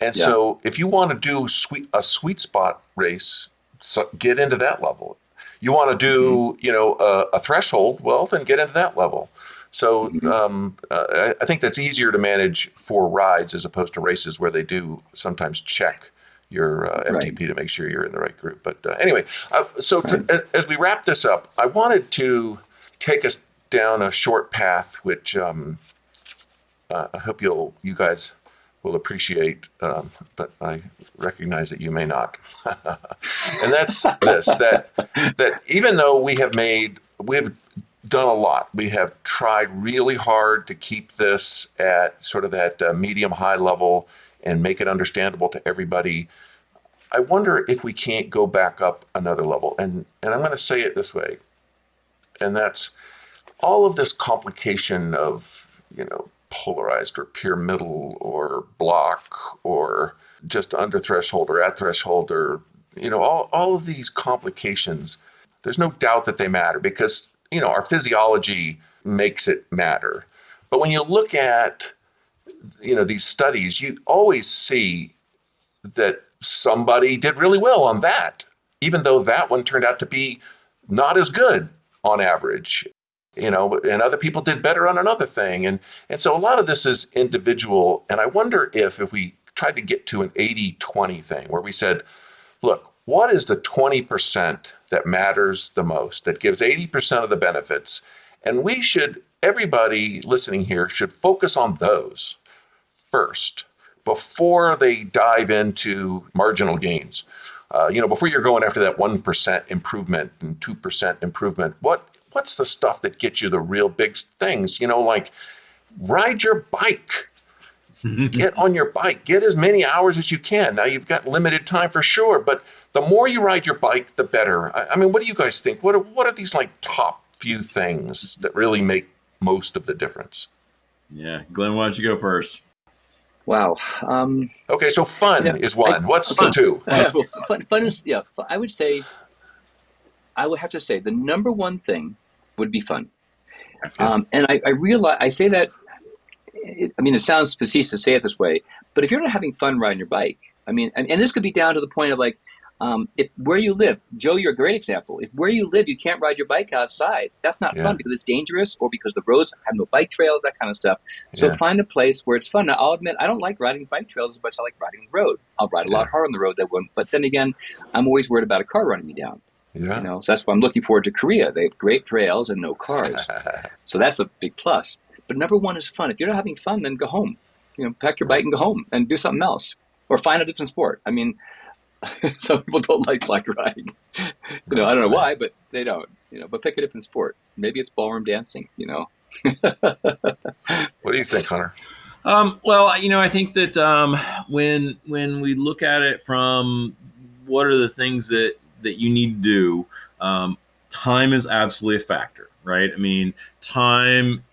Yeah. And yeah. so if you want to do sweet, a sweet spot race, so get into that level. You want to do, mm-hmm. you know, a, a, threshold, well, then get into that level. So mm-hmm. um, uh, I think that's easier to manage for rides as opposed to races where they do sometimes check your uh, FTP right. to make sure you're in the right group. But uh, anyway, uh, so to, as, as, we wrap this up, I wanted to take us down a short path, which um, uh, I hope you'll you guys will appreciate, um, but I recognize that you may not. [LAUGHS] and that's this: that that even though we have made we have done a lot. We have tried really hard to keep this at sort of that uh, medium high level and make it understandable to everybody. I wonder if we can't go back up another level. And, and I'm going to say it this way, and that's all of this complication of, you know, polarized or pyramidal or block or just under threshold or at threshold or, you know, all, all of these complications, there's no doubt that they matter because, you know, our physiology makes it matter. But when you look at you know these studies, you always see that somebody did really well on that, even though that one turned out to be not as good on average. You know, and other people did better on another thing. And and so a lot of this is individual. And I wonder if if we tried to get to an 80-20 thing where we said, look, what is the 20% that matters the most, that gives 80% of the benefits? And we should, everybody listening here should focus on those first before they dive into marginal gains. Uh, you know, before you're going after that 1% improvement and 2% improvement, what what's the stuff that gets you the real big things? You know, like ride your bike. [LAUGHS] get on your bike. Get as many hours as you can. Now you've got limited time for sure, but the more you ride your bike, the better. I, I mean, what do you guys think? What are, what are these like top few things that really make most of the difference? Yeah, Glenn, why don't you go first? Wow. Um, okay, so fun yeah, is one. I, What's fun, the two? [LAUGHS] Uh, fun, fun is yeah. I would say, I would have to say the number one thing would be fun. Um, and I, I realize I say that. It, I mean, it sounds facetious to say it this way, but if you're not having fun riding your bike, I mean, and, and this could be down to the point of like, Um, if where you live, Joe, you're a great example. If where you live, you can't ride your bike outside, that's not Yeah. fun because it's dangerous or because the roads have no bike trails, that kind of stuff. So Yeah. find a place where it's fun. Now, I'll admit, I don't like riding bike trails as much as I like riding the road. I'll ride a lot Yeah. harder on the road than one. But then again, I'm always worried about a car running me down. Yeah. You know, so that's why I'm looking forward to Korea. They have great trails and no cars. [LAUGHS] So that's a big plus. But number one is fun. If you're not having fun, then go home. You know, pack your bike and go home and do something else, or find a different sport. I mean, [LAUGHS] some people don't like black riding. You know, I don't know why, but they don't. You know, but pick a different sport. Maybe it's ballroom dancing. You know, [LAUGHS] what do you think, Hunter? Um, well, you know, I think that um, when when we look at it from what are the things that that you need to do, um, time is absolutely a factor, right? I mean, time,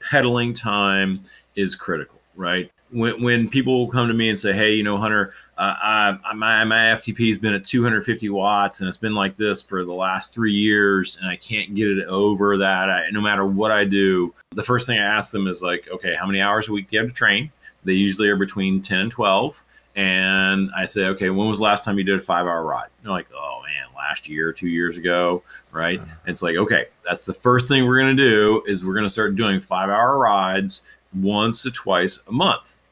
pedaling time is critical, right? When when people come to me and say, "Hey, you know, Hunter, uh, I, I, my my FTP has been at 250 watts, and it's been like this for the last three years, and I can't get it over that. I, no matter what I do, the first thing I ask them is like, okay, how many hours a week do you have to train? They usually are between 10 and 12. And I say, okay, when was the last time you did a five hour ride? And they're like, oh man, last year, two years ago, right? And it's like, okay, that's the first thing we're gonna do is we're gonna start doing five hour rides once to twice a month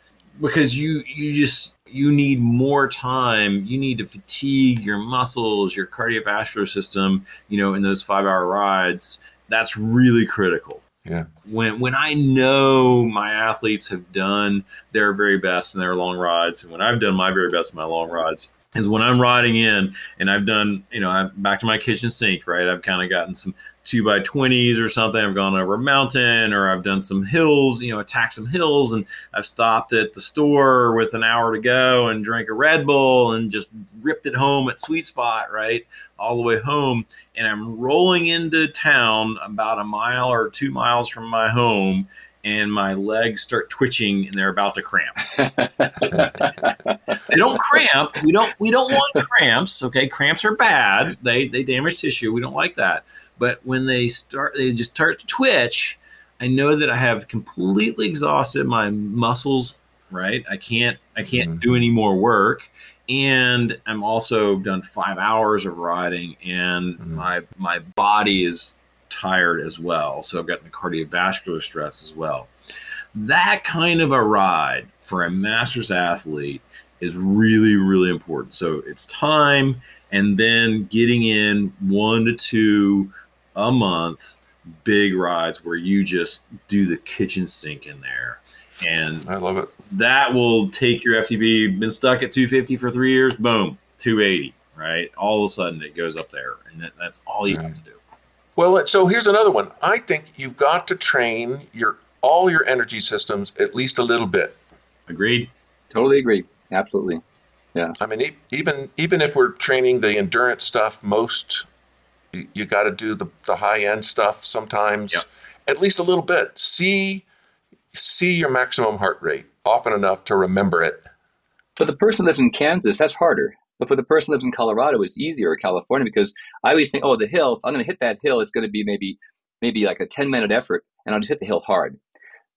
because you you just you need more time. You need to fatigue your muscles your cardiovascular system you know in those five hour rides. That's really critical. Yeah. when when i know my athletes have done their very best in their long rides and when i've done my very best in my long rides is when i'm riding in and i've done you know i'm back to my kitchen sink right? I've kind of gotten some two by 20s or something i've gone over a mountain or i've done some hills you know attacked some hills and I've stopped at the store with an hour to go and drank a Red Bull and just ripped it home at Sweet Spot, right? All the way home. And I'm rolling into town about a mile or two miles from my home, and my legs start twitching and they're about to cramp. [LAUGHS] They don't cramp. We don't we don't want cramps. Okay. Cramps are bad. They they damage tissue. We don't like that. But when they start they just start to twitch, I know that I have completely exhausted my muscles, right? I can't I can't Mhm. do any more work. And I'm also done five hours of riding and Mhm. my my body is tired as well. So I've gotten the cardiovascular stress as well. That kind of a ride for a master's athlete is really, really important. So it's time and then getting in one to two a month big rides where you just do the kitchen sink in there. And I love it. that will take your FTP, been stuck at 250 for three years, boom, 280, right? All of a sudden it goes up there. And that, that's all you have to do. Well, uh, so here's another one. I think you've got to train your all your energy systems at least a little bit. Agreed? totally agree. Absolutely. Yeah. I mean, even even if we're training the endurance stuff, most you, you got to do the the high end stuff sometimes. Yep. At least a little bit. See see your maximum heart rate often enough to remember it. For the person lives in Kansas, that's harder. But for the person lives in Colorado, it's easier, or California, because I always think, oh, the hills, I'm going to hit that hill. It's going to be maybe maybe like a 10 minute effort, and I'll just hit the hill hard.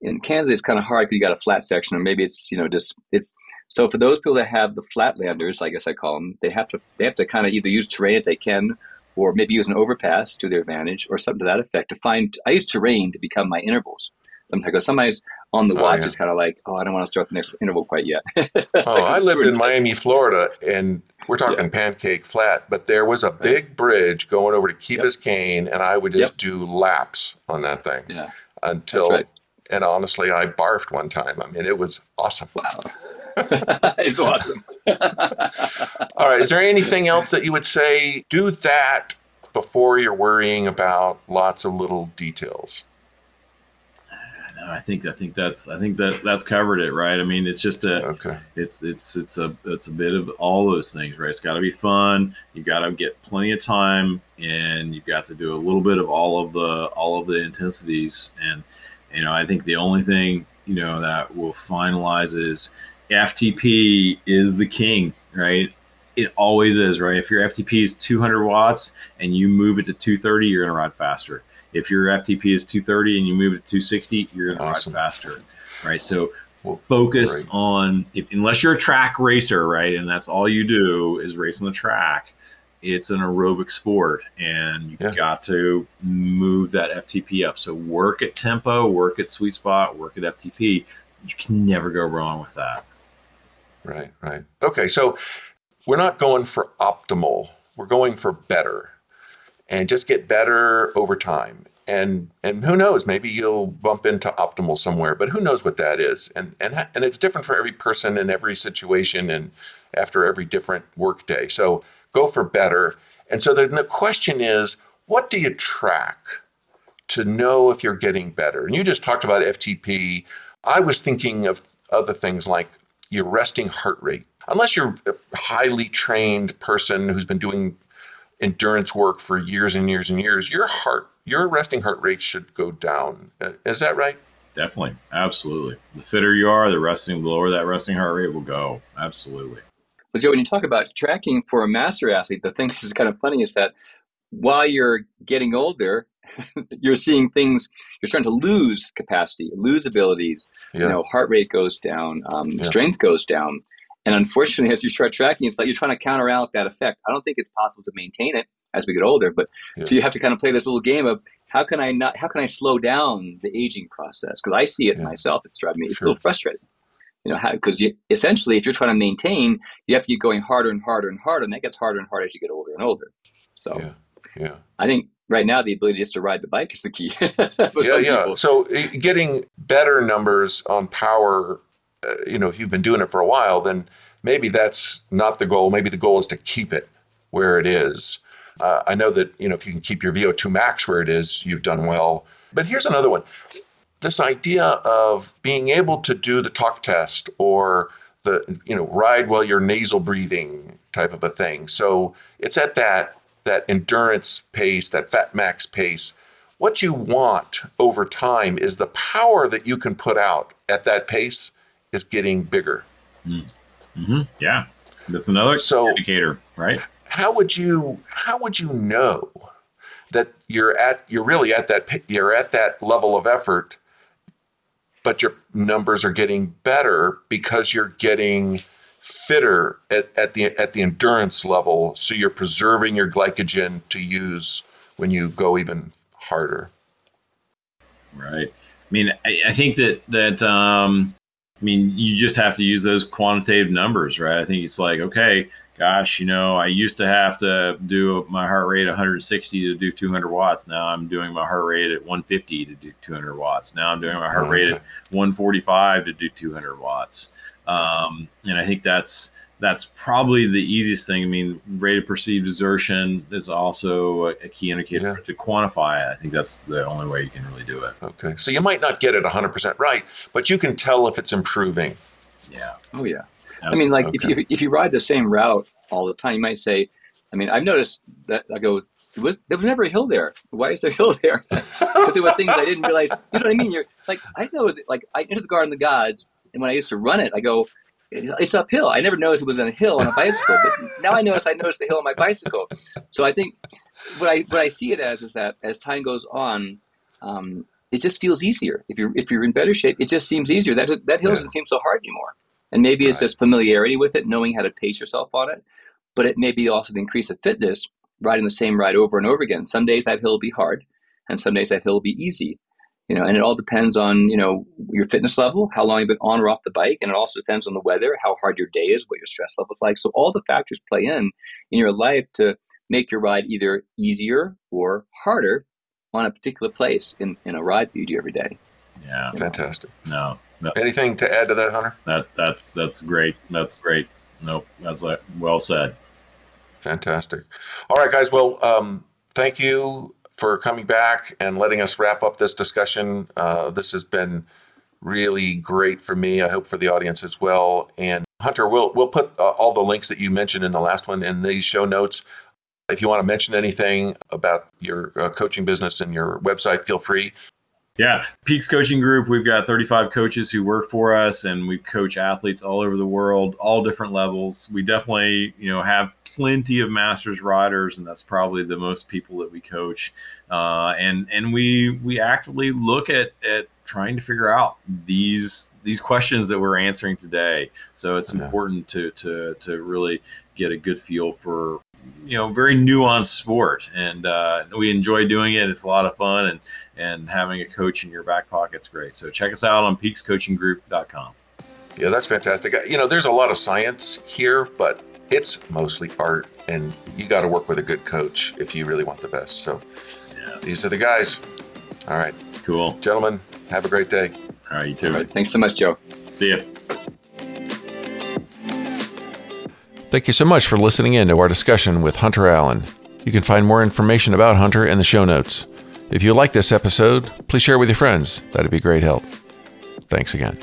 In Kansas, it's kind of hard because you got a flat section, or maybe it's you know just it's so for those people that have the flatlanders, I guess I call them, they have to they have to kind of either use terrain if they can, or maybe use an overpass to their advantage, or something to that effect. To find, I use terrain to become my intervals. Sometimes, somebody's on the Oh, watch, yeah. it's kind of like, oh, I don't want to start the next interval quite yet. [LAUGHS] Oh, I lived in. Miami, Florida, and we're talking pancake flat, but there was a big bridge going over to Key Yep. Biscayne, and I would just do laps on that thing Yeah, until. right. And honestly, I barfed one time. I mean, it was awesome. wow, [LAUGHS] it's awesome. [LAUGHS] All right. Is there anything else that you would say? Do that before you're worrying about lots of little details. No, I think I think that's I think that that's covered it, right? I mean, it's just a Okay. it's it's it's a it's a bit of all those things, right? It's got to be fun. You got to get plenty of time, and you've got to do a little bit of all of the all of the intensities. And you know, I think the only thing you know that will finalize is FTP is the king, right? It always is, right? If your FTP is 200 watts and you move it to 230, you're gonna ride faster. If your FTP is 230 and you move it to 260, you're gonna Awesome. ride faster, right? So Well, focus great. on if unless you're a track racer, right, and that's all you do is race on the track. It's an aerobic sport, and you've Yeah. got to move that FTP up. So work at tempo, work at sweet spot, work at FTP. You can never go wrong with that. Right, right. Okay, so we're not going for optimal. We're going for better. And just get better over time. And and who knows, maybe you'll bump into optimal somewhere, but who knows what that is. And and and it's different for every person in every situation and after every different workday. So go for better. And so the question is, what do you track to know if you're getting better? And you just talked about FTP. I was thinking of other things like your resting heart rate. Unless you're a highly trained person who's been doing endurance work for years and years and years, your heart, your resting heart rate should go down. Uh, Is that right? Definitely, absolutely. The fitter you are, the resting, the lower that resting heart rate will go. Absolutely. But Joe, when you talk about tracking for a master athlete, the thing [LAUGHS] that is kind of funny is that while you're getting older, [LAUGHS] you're seeing things. You're starting to lose capacity, lose abilities. Yeah. You know, heart rate goes down, um, Yeah. strength goes down, and unfortunately, as you start tracking, it's like you're trying to counteract that effect. I don't think it's possible to maintain it as we get older, but Yeah. so you have to kind of play this little game of how can I not? How can I slow down the aging process? Because I see it myself. It's driving me. It's Sure. a little frustrating. You know, because essentially, if you're trying to maintain, you have to keep going harder and harder and harder, and that gets harder and harder as you get older and older. So Yeah. Yeah. I think right now the ability just to ride the bike is the key. [LAUGHS] Yeah, yeah. people. So uh, getting better numbers on power, uh, you know, if you've been doing it for a while, then maybe that's not the goal. Maybe the goal is to keep it where it is. Uh, I know that you know if you can keep your VO2 max where it is, you've done well. But here's another one: this idea of being able to do the talk test or the you know ride while you're nasal breathing type of a thing. So it's at that that endurance pace, that fat max pace. What you want over time is the power that you can put out at that pace is getting bigger. hmm Yeah, that's another So- indicator, right? How would you how would you know that you're at you're really at that you're at that level of effort, but your numbers are getting better because you're getting fitter at, at the at the endurance level, so you're preserving your glycogen to use when you go even harder. Right. I mean, I, I think that that um, I mean, you just have to use those quantitative numbers, right? I think it's like, okay, gosh, you know, I used to have to do my heart rate 160 to do 200 watts. Now I'm doing my heart rate at 150 to do 200 watts. Now I'm doing my heart rate Okay. at 145 to do 200 watts. Um, and I think that's that's probably the easiest thing. I mean, rate of perceived exertion is also a, a key indicator Yeah. to quantify it. I think that's the only way you can really do it. Okay, so you might not get it 100% right, but you can tell if it's improving. Yeah. Oh yeah. I mean, like if you if you ride the same route all the time, you might say, I mean, I've noticed that I go, there was, there was never a hill there. Why is there a hill there? [LAUGHS] Because there were things I didn't realize. You know what I mean? You're like, I know, it's like I entered the Garden of the Gods, and when I used to run it, I go, it's uphill. I never noticed it was on a hill on a bicycle, but now I notice I noticed the hill on my bicycle. So I think what I what I see it as is that as time goes on, um, it just feels easier. If you're if you're in better shape, it just seems easier. That that hill Yeah. doesn't seem so hard anymore. And maybe it's Right. just familiarity with it, knowing how to pace yourself on it. But it may be also the increase of fitness, riding the same ride over and over again. Some days that hill will be hard, and some days that hill will be easy. You know, and it all depends on you know your fitness level, how long you've been on or off the bike, and it also depends on the weather, how hard your day is, what your stress level is like. So all the factors play in in your life to make your ride either easier or harder on a particular place in, in a ride that you do every day. Yeah. Fantastic. No. No. Anything to add to that, Hunter? That that's that's great. That's great. Nope. That's like well said. Fantastic. All right, guys. Well, um, thank you for coming back and letting us wrap up this discussion. Uh, this has been really great for me. I hope for the audience as well. And Hunter, we'll we'll put uh, all the links that you mentioned in the last one in these show notes. If you want to mention anything about your uh, coaching business and your website, feel free. Yeah, Peaks Coaching Group, we've got 35 coaches who work for us and we coach athletes all over the world, all different levels. We definitely, you know, have plenty of masters riders and that's probably the most people that we coach. Uh, and and we we actively look at at trying to figure out these these questions that we're answering today. So it's Yeah. important to to to really get a good feel for you know very nuanced sport and uh, we enjoy doing it it's a lot of fun and and having a coach in your back pocket's great so check us out on peakscoachinggroup.com Yeah, that's fantastic. You know, there's a lot of science here, but it's mostly art, and you got to work with a good coach if you really want the best. So yeah these are the guys. All right, cool gentlemen, have a great day. all right you too All right. Thanks so much, Joe. see ya Thank you so much for listening in to our discussion with Hunter Allen. You can find more information about Hunter in the show notes. If you like this episode, please share with your friends. That'd be great help. Thanks again.